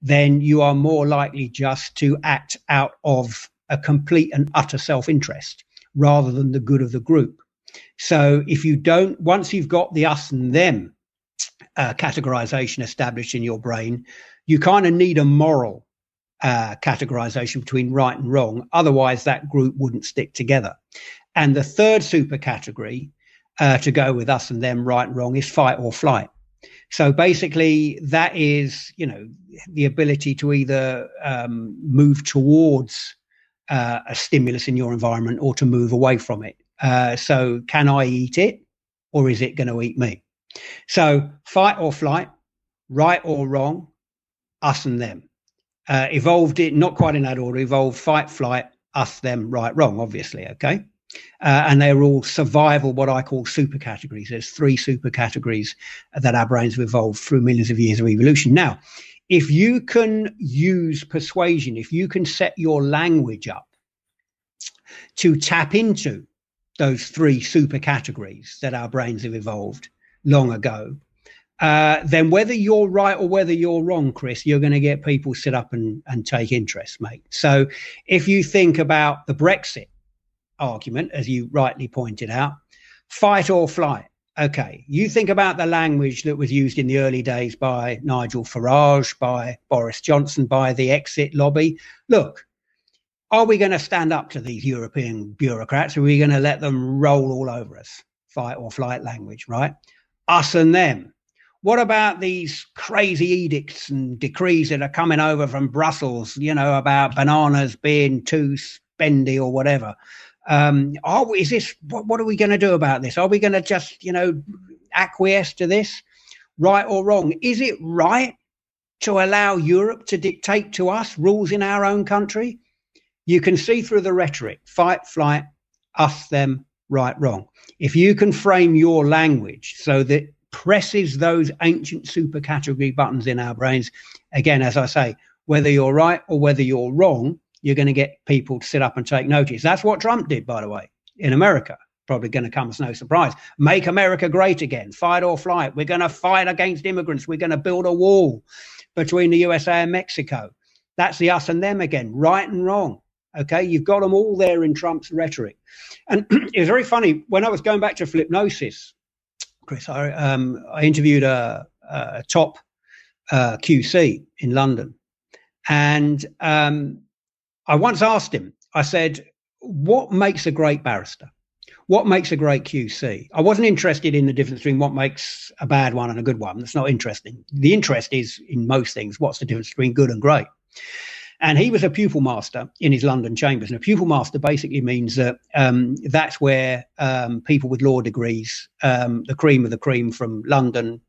then you are more likely just to act out of a complete and utter self interest rather than the good of the group. So if you don't, once you've got the us and them uh, categorization established in your brain, you kind of need a moral uh, categorization between right and wrong. Otherwise, that group wouldn't stick together. And the third super category uh, to go with us and them, right and wrong, is fight or flight. So basically, that is, you know, the ability to either um, move towards uh, a stimulus in your environment or to move away from it. Uh, so, can I eat it or is it going to eat me? So, fight or flight, right or wrong, us and them uh, evolved it not quite in that order evolved fight flight us them right wrong obviously okay? Uh, and they're all survival what i call super categories. There's three super categories that our brains have evolved through millions of years of evolution. Now if you can use persuasion if you can set your language up to tap into those three super categories that our brains have evolved long ago uh, then whether you're right or whether you're wrong, Chris, you're going to get people sit up and, and take interest, mate. So if you think about the Brexit argument, as you rightly pointed out, fight or flight. Okay, you think about the language that was used in the early days by Nigel Farage, by Boris Johnson, by the exit lobby. Look, are we going to stand up to these European bureaucrats? Are we going to let them roll all over us? Fight or flight language, right? Us and them what about these crazy edicts and decrees that are coming over from Brussels, you know, about bananas being too spendy or whatever? Um, are we, is this, what, what are we going to do about this? Are we going to just, you know, acquiesce to this? Right or wrong? Is it right to allow Europe to dictate to us rules in our own country? You can see through the rhetoric fight, flight, us, them, right, wrong. If you can frame your language so that presses those ancient super category buttons in our brains. Again, as I say, whether you're right or whether you're wrong, you're going to get people to sit up and take notice. That's what Trump did, by the way, in America. Probably going to come as no surprise. Make America great again. Fight or flight. We're going to fight against immigrants. We're going to build a wall between the USA and Mexico. That's the us and them again, right and wrong. Okay, you've got them all there in Trump's rhetoric. And it was very funny when I was going back to Flipnosis Chris. I, um, I interviewed a, a top uh, QC in London, and um, I once asked him. I said, "What makes a great barrister? what makes a great QC? I wasn't interested in the difference between what makes a bad one and a good one. That's not interesting. The interest is in most things what's the difference between good and great? And he was a pupil master in his London chambers. And a pupil master basically means that um, that's where um, people with law degrees, um, the cream of the cream from London,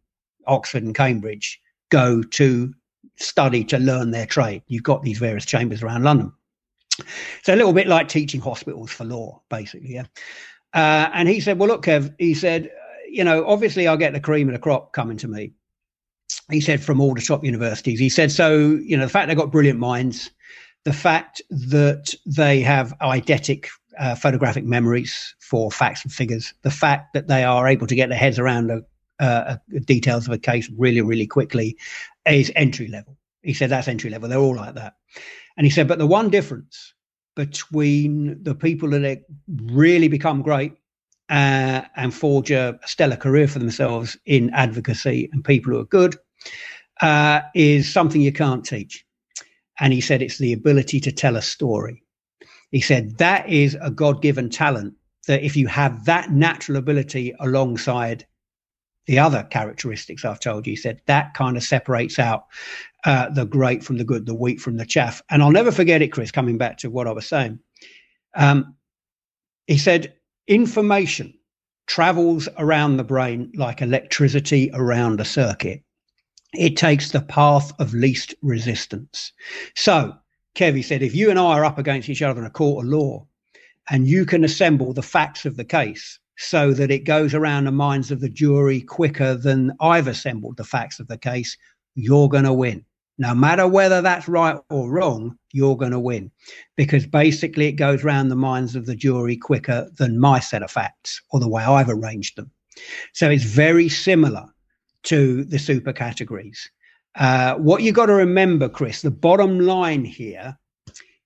Oxford, and Cambridge, go to study to learn their trade. You've got these various chambers around London. So a little bit like teaching hospitals for law, basically. Yeah. Uh, and he said, "Well, look, Kev," he said, "You know, obviously, I get the cream of the crop coming to me." He said from all the top universities. He said so. You know, the fact they've got brilliant minds, the fact that they have eidetic uh, photographic memories for facts and figures, the fact that they are able to get their heads around the uh, details of a case really, really quickly, is entry level. He said that's entry level. They're all like that. And he said, but the one difference between the people that really become great uh, and forge a stellar career for themselves in advocacy and people who are good uh, is something you can't teach. And he said it's the ability to tell a story. He said that is a God given talent that if you have that natural ability alongside the other characteristics I've told you, he said that kind of separates out uh, the great from the good, the wheat from the chaff. And I'll never forget it, Chris, coming back to what I was saying. Um, he said, information travels around the brain like electricity around a circuit it takes the path of least resistance. So, Kevy said, if you and I are up against each other in a court of law and you can assemble the facts of the case so that it goes around the minds of the jury quicker than I've assembled the facts of the case, you're going to win. No matter whether that's right or wrong, you're going to win because basically it goes around the minds of the jury quicker than my set of facts or the way I've arranged them. So it's very similar to the super categories. Uh, what you got to remember, Chris, the bottom line here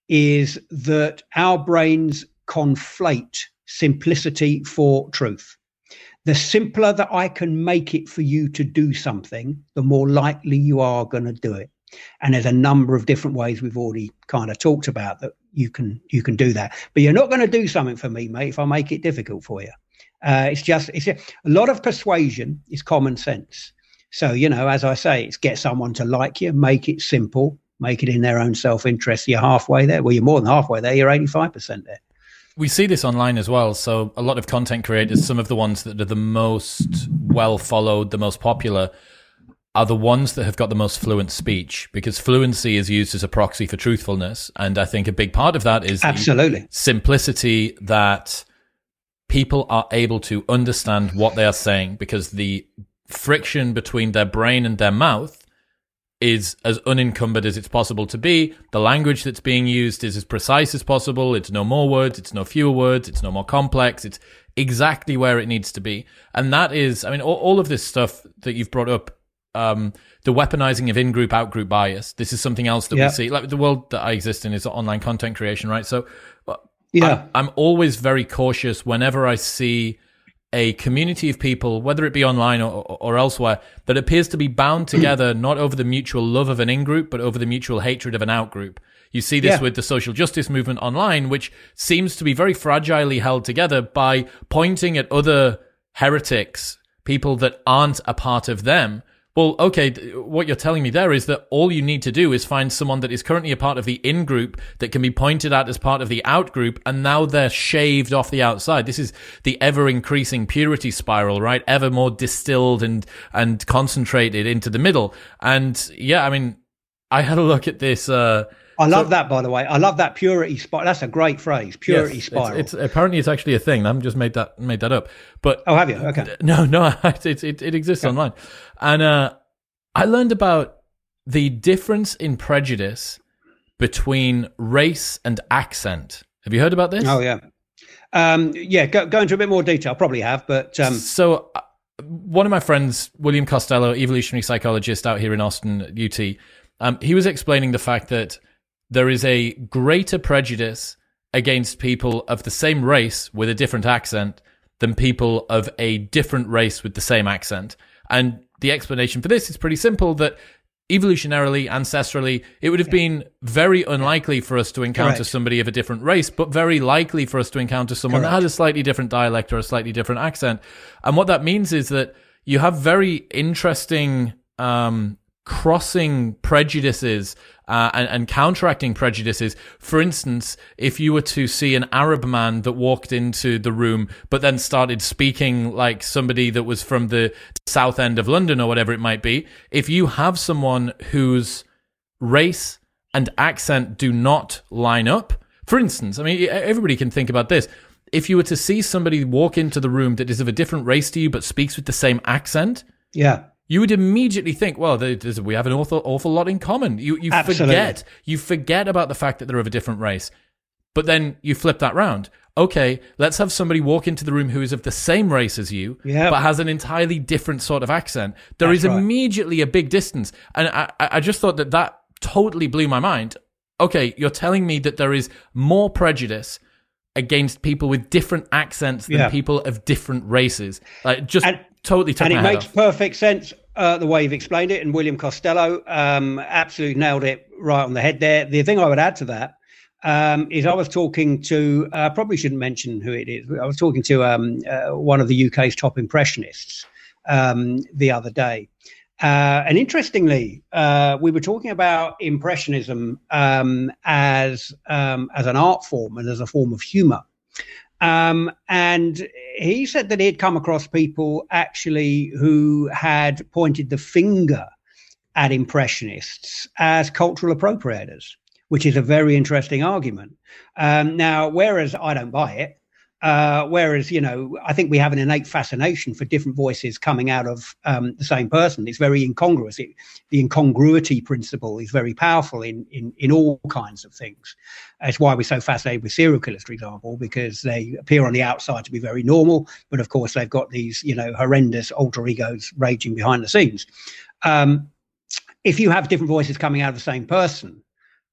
is that our brains conflate simplicity for truth. The simpler that I can make it for you to do something, the more likely you are going to do it. And there's a number of different ways we've already kind of talked about that you can you can do that. But you're not going to do something for me, mate, if I make it difficult for you. Uh, it's just it's a, a lot of persuasion is common sense. So you know, as I say, it's get someone to like you, make it simple, make it in their own self interest. You're halfway there. Well, you're more than halfway there. You're eighty five percent there. We see this online as well. So a lot of content creators, some of the ones that are the most well followed, the most popular, are the ones that have got the most fluent speech because fluency is used as a proxy for truthfulness. And I think a big part of that is absolutely simplicity that people are able to understand what they are saying because the friction between their brain and their mouth is as unencumbered as it's possible to be. The language that's being used is as precise as possible. It's no more words. It's no fewer words. It's no more complex. It's exactly where it needs to be. And that is, I mean, all, all of this stuff that you've brought up, um, the weaponizing of in-group, out-group bias. This is something else that yeah. we see. Like the world that I exist in is online content creation, right? So, yeah, I'm, I'm always very cautious whenever I see a community of people, whether it be online or, or elsewhere, that appears to be bound together not over the mutual love of an in group, but over the mutual hatred of an out group. You see this yeah. with the social justice movement online, which seems to be very fragilely held together by pointing at other heretics, people that aren't a part of them, well, okay, what you're telling me there is that all you need to do is find someone that is currently a part of the in group that can be pointed at as part of the out group, and now they're shaved off the outside. This is the ever increasing purity spiral, right? Ever more distilled and, and concentrated into the middle. And yeah, I mean, I had a look at this, uh, I love so, that, by the way. I love that purity spiral. That's a great phrase, purity yes, spiral. It's, it's, apparently it's actually a thing. I haven't just made that made that up. But oh, have you? Okay. No, no, it it, it exists okay. online, and uh, I learned about the difference in prejudice between race and accent. Have you heard about this? Oh yeah, um, yeah. Go, go into a bit more detail. Probably have, but um... so. Uh, one of my friends, William Costello, evolutionary psychologist out here in Austin, UT, um, he was explaining the fact that there is a greater prejudice against people of the same race with a different accent than people of a different race with the same accent. And the explanation for this is pretty simple that evolutionarily, ancestrally, it would have been very unlikely for us to encounter Correct. somebody of a different race, but very likely for us to encounter someone that Correct. has a slightly different dialect or a slightly different accent. And what that means is that you have very interesting um, crossing prejudices uh, and, and counteracting prejudices. For instance, if you were to see an Arab man that walked into the room but then started speaking like somebody that was from the south end of London or whatever it might be, if you have someone whose race and accent do not line up, for instance, I mean, everybody can think about this. If you were to see somebody walk into the room that is of a different race to you but speaks with the same accent, Yeah. You would immediately think, well, we have an awful, awful lot in common. You, you Absolutely. forget, you forget about the fact that they're of a different race. But then you flip that round. Okay, let's have somebody walk into the room who is of the same race as you, Yeah. but has an entirely different sort of accent. There That's is right. immediately a big distance. And I, I I just thought that that totally blew my mind. Okay, you're telling me that there is more prejudice against people with different accents than Yeah. people of different races. Like, just And- totally took and it makes off. perfect sense uh, the way you've explained it. And William Costello um, absolutely nailed it right on the head there. The thing I would add to that um, is I was talking to, uh, probably shouldn't mention who it is. I was talking to um, uh, one of the UK's top impressionists um, the other day. Uh, and interestingly, uh, we were talking about impressionism um, as um, as an art form and as a form of humour. Um, and he said that he had come across people actually who had pointed the finger at impressionists as cultural appropriators, which is a very interesting argument. Um, now, whereas I don't buy it, uh, whereas you know, I think we have an innate fascination for different voices coming out of um, the same person. It's very incongruous. It, the incongruity principle is very powerful in, in in all kinds of things. That's why we're so fascinated with serial killers, for example, because they appear on the outside to be very normal, but of course they've got these you know horrendous alter egos raging behind the scenes. Um, if you have different voices coming out of the same person,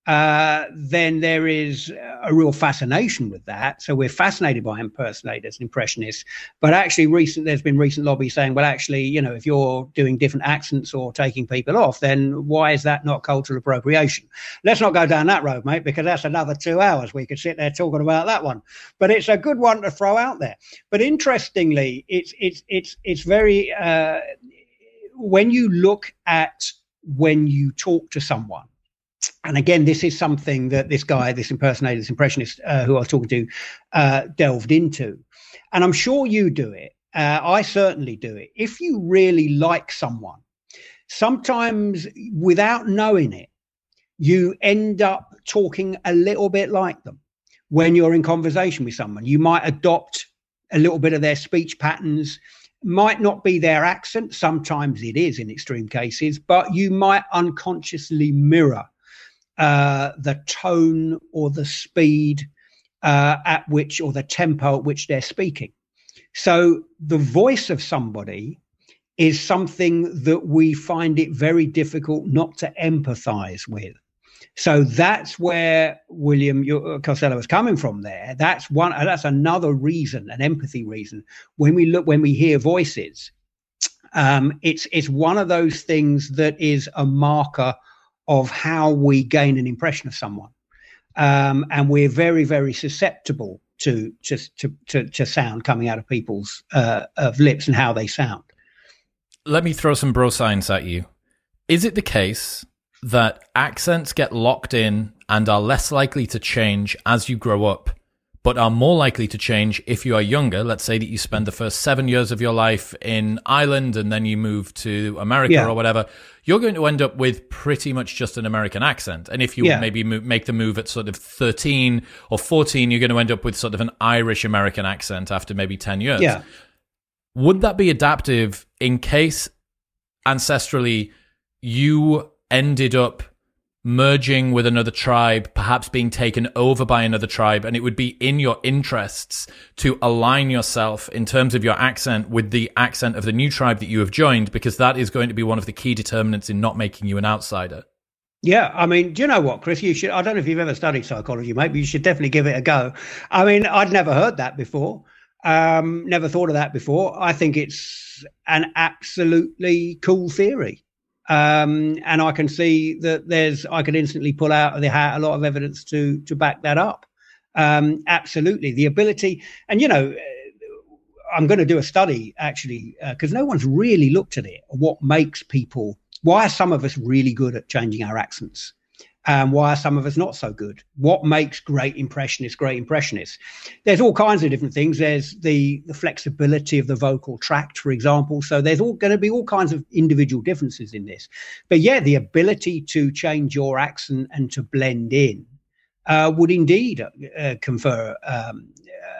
uh, then there is a real fascination with that. So we're fascinated by impersonators and impressionists. But actually, recent there's been recent lobby saying, well, actually, you know, if you're doing different accents or taking people off, then why is that not cultural appropriation? Let's not go down that road, mate, because that's another two hours. We could sit there talking about that one. But it's a good one to throw out there. But interestingly, it's it's it's it's very uh, when you look at when you talk to someone and again, this is something that this guy, this impersonator, this impressionist uh, who I was talking to, uh, delved into. And I'm sure you do it. Uh, I certainly do it. If you really like someone, sometimes without knowing it, you end up talking a little bit like them when you're in conversation with someone. You might adopt a little bit of their speech patterns might not be their accent sometimes it is in extreme cases but you might unconsciously mirror uh, the tone or the speed uh, at which or the tempo at which they're speaking so the voice of somebody is something that we find it very difficult not to empathize with so that's where William your- Costello was coming from. There, that's one. That's another reason, an empathy reason. When we look, when we hear voices, um, it's it's one of those things that is a marker of how we gain an impression of someone, um, and we're very very susceptible to to to to, sound coming out of people's uh, of lips and how they sound. Let me throw some bro science at you. Is it the case that accents get locked in and are less likely to change as you grow up, but are more likely to change if you are younger? Let's say that you spend the first seven years of your life in Ireland and then you move to America Yeah. or whatever. You're going to end up with pretty much just an American accent. And if you Yeah. maybe mo- make the move at sort of 13 or 14, you're going to end up with sort of an Irish American accent after maybe 10 years Yeah. would that be adaptive in case ancestrally you ended up merging with another tribe, perhaps being taken over by another tribe, and it would be in your interests to align yourself in terms of your accent with the accent of the new tribe that you have joined, because that is going to be one of the key determinants in not making you an outsider. Yeah, I mean, do you know what, Chris? You should. I don't know if you've ever studied psychology, mate, but you should definitely give it a go. I mean, I'd never heard that before. Um, never thought of that before. I think it's an absolutely cool theory. Um, and I can see that there's, I can instantly pull out of the hat a lot of evidence to to back that up. Um, absolutely, the ability, and you know, I'm going to do a study actually because uh, no one's really looked at it. What makes people? Why are some of us really good at changing our accents? And why are some of us not so good? What makes great impressionists great impressionists? There's all kinds of different things. There's the the flexibility of the vocal tract, for example. So there's all going to be all kinds of individual differences in this. But yeah, the ability to change your accent and to blend in uh, would indeed uh, confer um,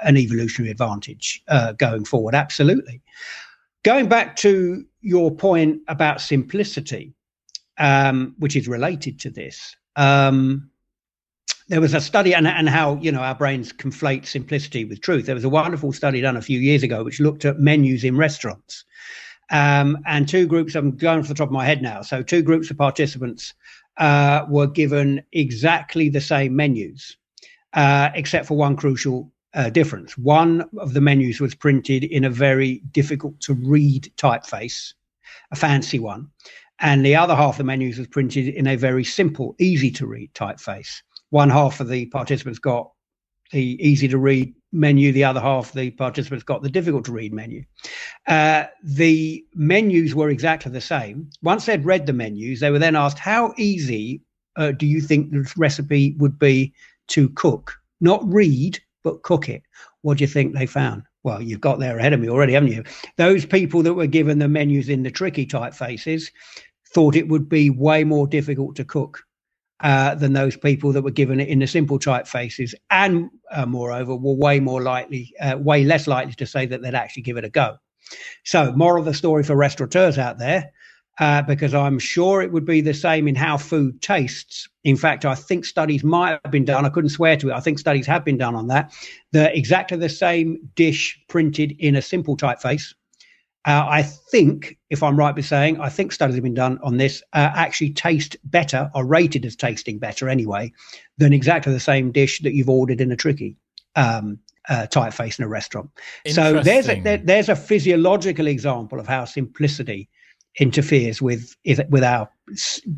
an evolutionary advantage uh, going forward. Absolutely. Going back to your point about simplicity, um, which is related to this, um, there was a study and, and how you know our brains conflate simplicity with truth. There was a wonderful study done a few years ago which looked at menus in restaurants. Um, and two groups, I'm going off the top of my head now. So, two groups of participants uh, were given exactly the same menus, uh, except for one crucial uh, difference. One of the menus was printed in a very difficult to read typeface, a fancy one, and the other half of the menus was printed in a very simple, easy to read typeface. One half of the participants got the easy to read menu, the other half the participants got the difficult to read menu. Uh, the menus were exactly the same. Once they'd read the menus, they were then asked, How easy uh, do you think the recipe would be to cook? Not read, but cook it. What do you think they found? Well, you've got there ahead of me already, haven't you? Those people that were given the menus in the tricky typefaces thought it would be way more difficult to cook uh, than those people that were given it in the simple typefaces, and uh, moreover, were way more likely, uh, way less likely to say that they'd actually give it a go. So, moral of the story for restaurateurs out there uh, because I'm sure it would be the same in how food tastes. In fact, I think studies might have been done. I couldn't swear to it. I think studies have been done on that. The exactly the same dish printed in a simple typeface. Uh, I think, if I'm right by saying, I think studies have been done on this, uh, actually taste better, or rated as tasting better anyway, than exactly the same dish that you've ordered in a tricky um, uh, typeface in a restaurant. So there's a, there, there's a physiological example of how simplicity interferes with with our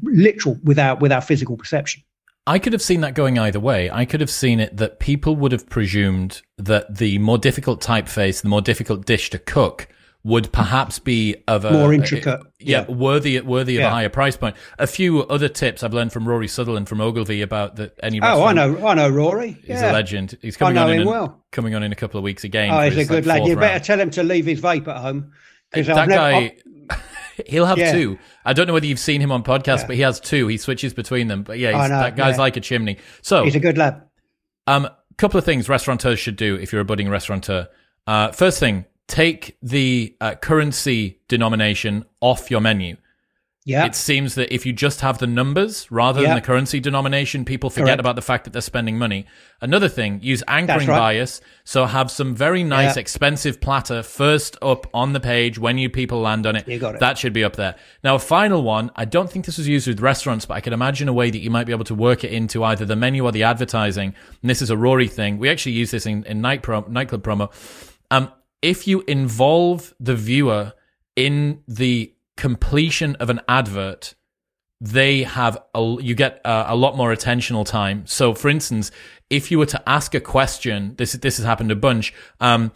literal with our with our physical perception. I could have seen that going either way. I could have seen it that people would have presumed that the more difficult typeface, the more difficult dish to cook, would perhaps be of a more intricate, a, yeah, yeah, worthy worthy of yeah. a higher price point. A few other tips I've learned from Rory Sutherland from Ogilvy about that. Any oh, I know, I know Rory. He's yeah. a legend. He's coming on in well. coming on in a couple of weeks again. Oh, he's a good lad. You better tell him to leave his vape at home because that never, guy. i He'll have yeah. two. I don't know whether you've seen him on podcasts, yeah. but he has two. He switches between them. But yeah, that guy's yeah. like a chimney. So he's a good lad. Um, couple of things restaurateurs should do if you're a budding restaurateur. Uh, first thing, take the uh, currency denomination off your menu. Yeah. It seems that if you just have the numbers rather than the currency denomination, people forget Correct. about the fact that they're spending money. Another thing, use anchoring right. bias. So have some very nice, expensive platter first up on the page when you people land on it. You got it. That should be up there. Now, a final one. I don't think this was used with restaurants, but I can imagine a way that you might be able to work it into either the menu or the advertising. And this is a Rory thing. We actually use this in, in night pro, nightclub promo. Um, if you involve the viewer in the completion of an advert, they have a, you get a, a, lot more attentional time. So, for instance, if you were to ask a question, this this has happened a bunch. Um,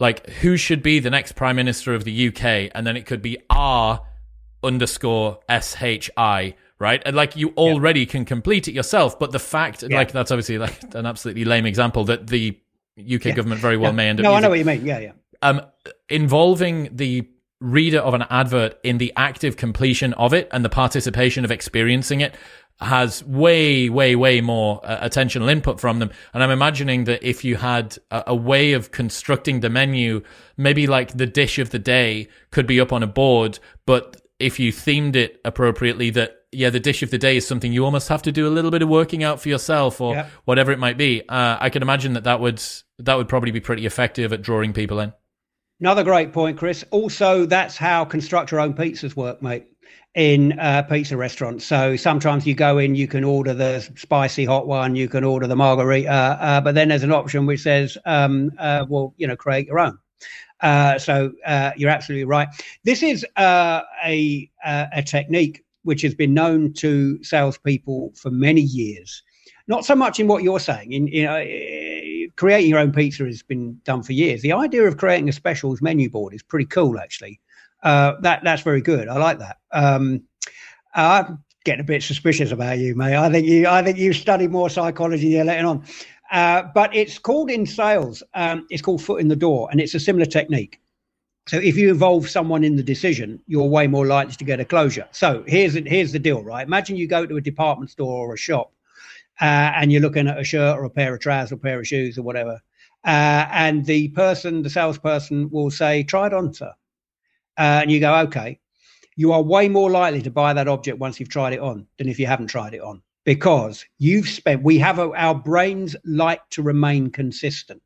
like who should be the next prime minister of the UK, and then it could be R underscore S H I. Right, and like you already yeah. can complete it yourself, but the fact, yeah. like that's obviously like an absolutely lame example that the UK yeah. government very well may end up. No, using. I know what you mean. Yeah, yeah. Um, involving the reader of an advert in the active completion of it and the participation of experiencing it has way, way, way more uh, attentional input from them. And I'm imagining that if you had a, a, way of constructing the menu, maybe like the dish of the day could be up on a board, but if you themed it appropriately, that yeah, the dish of the day is something you almost have to do a little bit of working out for yourself or yeah. whatever it might be. Uh, I can imagine that that would that would probably be pretty effective at drawing people in. Another great point, Chris. Also, that's how construct your own pizzas work, mate, in uh, pizza restaurants. So sometimes you go in, you can order the spicy hot one, you can order the margherita, uh, but then there's an option which says, um, uh, well, you know, create your own. Uh, so uh, you're absolutely right. This is uh, a a technique which has been known to salespeople for many years. Not so much in what you're saying. In you know, creating your own pizza has been done for years. The idea of creating a specials menu board is pretty cool, actually. Uh, that that's very good. I like that. Um, I'm getting a bit suspicious about you, mate. I think you I think you study more psychology than you're letting on. Uh, but it's called in sales. Um, it's called foot in the door, and it's a similar technique. So if you involve someone in the decision, you're way more likely to get a closure. So here's here's the deal, right? Imagine you go to a department store or a shop, uh, and you're looking at a shirt or a pair of trousers or a pair of shoes or whatever, uh, and the person, the salesperson, will say, "Try it on, sir," uh, and you go, "Okay." You are way more likely to buy that object once you've tried it on than if you haven't tried it on because you've spent. We have a, our brains like to remain consistent.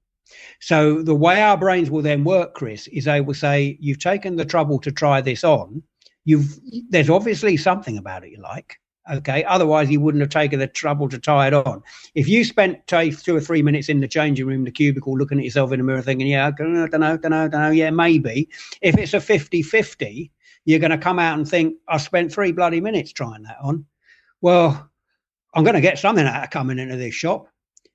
So the way our brains will then work, Chris, is they will say, "You've taken the trouble to try this on. You've there's obviously something about it you like." Okay. Otherwise, you wouldn't have taken the trouble to tie it on. If you spent two or three minutes in the changing room, the cubicle, looking at yourself in the mirror, thinking, yeah, I don't know, don't know, don't know, don't know, yeah, maybe. If it's a 50 50, you're going to come out and think, I spent three bloody minutes trying that on. Well, I'm going to get something out of coming into this shop.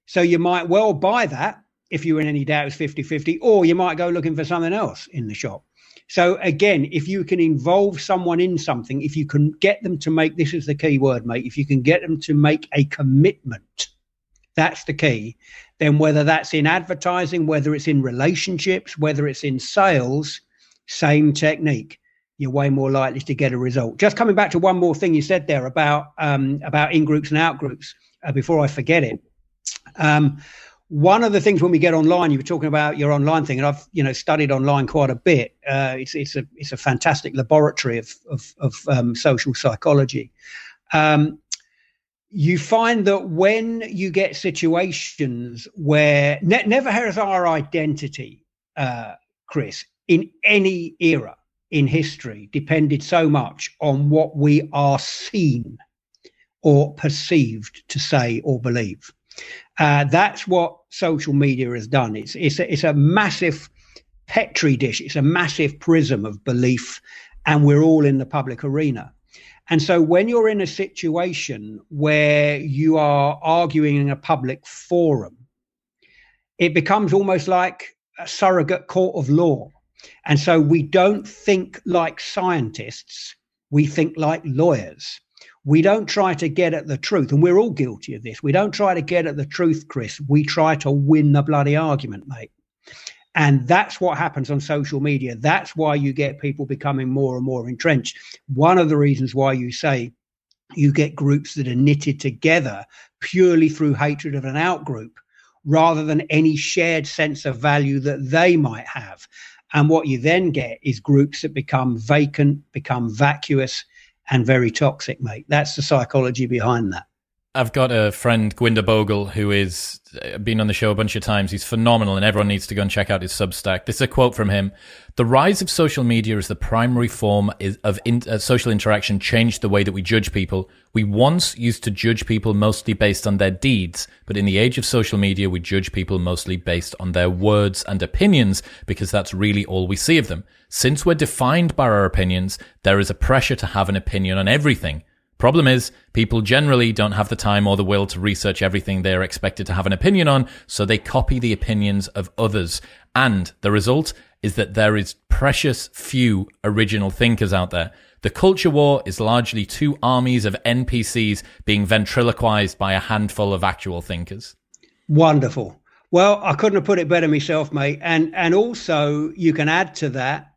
So you might well buy that if you're in any doubt it's 50 50, or you might go looking for something else in the shop. So again, if you can involve someone in something, if you can get them to make this is the key word, mate. If you can get them to make a commitment, that's the key. Then whether that's in advertising, whether it's in relationships, whether it's in sales, same technique. You're way more likely to get a result. Just coming back to one more thing you said there about um, about in groups and out groups. Uh, before I forget it, um, one of the things when we get online, you were talking about your online thing, and I've you know studied online quite a bit. Uh, it's it's a it's a fantastic laboratory of of, of um, social psychology. Um, you find that when you get situations where ne- never has our identity, uh, Chris, in any era in history depended so much on what we are seen or perceived to say or believe. Uh, that's what social media has done. It's it's a, it's a massive petri dish. It's a massive prism of belief, and we're all in the public arena. And so, when you're in a situation where you are arguing in a public forum, it becomes almost like a surrogate court of law. And so, we don't think like scientists; we think like lawyers we don't try to get at the truth, and we're all guilty of this. We don't try to get at the truth, Chris. We try to win the bloody argument, mate. And that's what happens on social media. That's why you get people becoming more and more entrenched. One of the reasons why you say you get groups that are knitted together purely through hatred of an outgroup rather than any shared sense of value that they might have. And what you then get is groups that become vacant, become vacuous, and very toxic, mate. That's the psychology behind that. I've got a friend, Gurwinder Bhogal, who is uh, been on the show a bunch of times. He's phenomenal, and everyone needs to go and check out his Substack. This is a quote from him: "The rise of social media as the primary form of in, uh, social interaction changed the way that we judge people. We once used to judge people mostly based on their deeds, but in the age of social media, we judge people mostly based on their words and opinions because that's really all we see of them. Since we're defined by our opinions, there is a pressure to have an opinion on everything." Problem is, people generally don't have the time or the will to research everything they are expected to have an opinion on, so they copy the opinions of others. And the result is that there is precious few original thinkers out there. The culture war is largely two armies of NPCs being ventriloquized by a handful of actual thinkers. Wonderful. Well, I couldn't have put it better myself, mate. And and also you can add to that.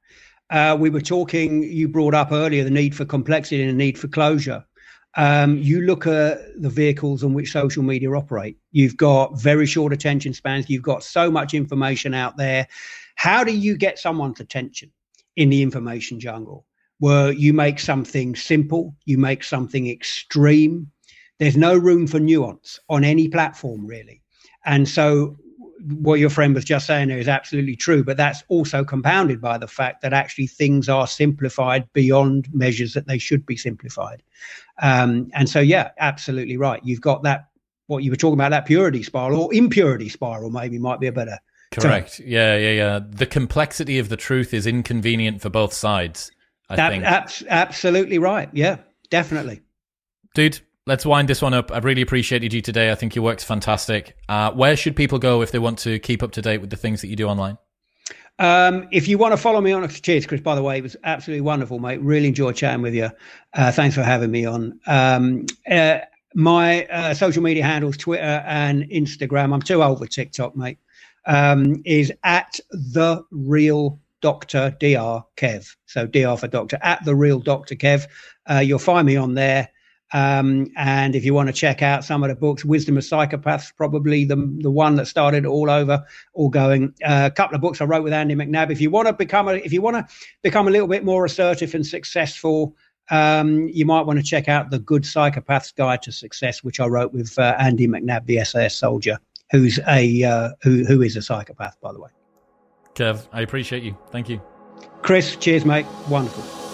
Uh, we were talking. You brought up earlier the need for complexity and the need for closure. Um, you look at the vehicles on which social media operate. You've got very short attention spans. You've got so much information out there. How do you get someone's attention in the information jungle? Where you make something simple, you make something extreme. There's no room for nuance on any platform, really. And so what your friend was just saying there is absolutely true, but that's also compounded by the fact that actually things are simplified beyond measures that they should be simplified. Um, and so, yeah, absolutely right. You've got that, what you were talking about, that purity spiral or impurity spiral, maybe might be a better Correct. yeah, yeah, yeah. The complexity of the truth is inconvenient for both sides. I that, think. Ab- absolutely right. Yeah, definitely. Dude, let's wind this one up. I've really appreciated you today. I think your work's fantastic. Uh, where should people go if they want to keep up to date with the things that you do online? Um, if you want to follow me on, cheers, Chris. By the way, it was absolutely wonderful, mate. Really enjoyed chatting with you. Uh, thanks for having me on. Um, uh, my uh, social media handles, Twitter and Instagram. I'm too old for TikTok, mate. Um, is at the real Doctor Dr Kev. So Dr for Doctor at the real Doctor Kev. Uh, you'll find me on there. Um, and if you want to check out some of the books, Wisdom of Psychopaths, probably the the one that started all over, all going. Uh, a couple of books I wrote with Andy McNab. If you want to become a, if you want to become a little bit more assertive and successful, um, you might want to check out the Good Psychopath's Guide to Success, which I wrote with uh, Andy McNab, the SAS soldier, who's a uh, who who is a psychopath, by the way. Kev, I appreciate you. Thank you. Chris, cheers, mate. Wonderful.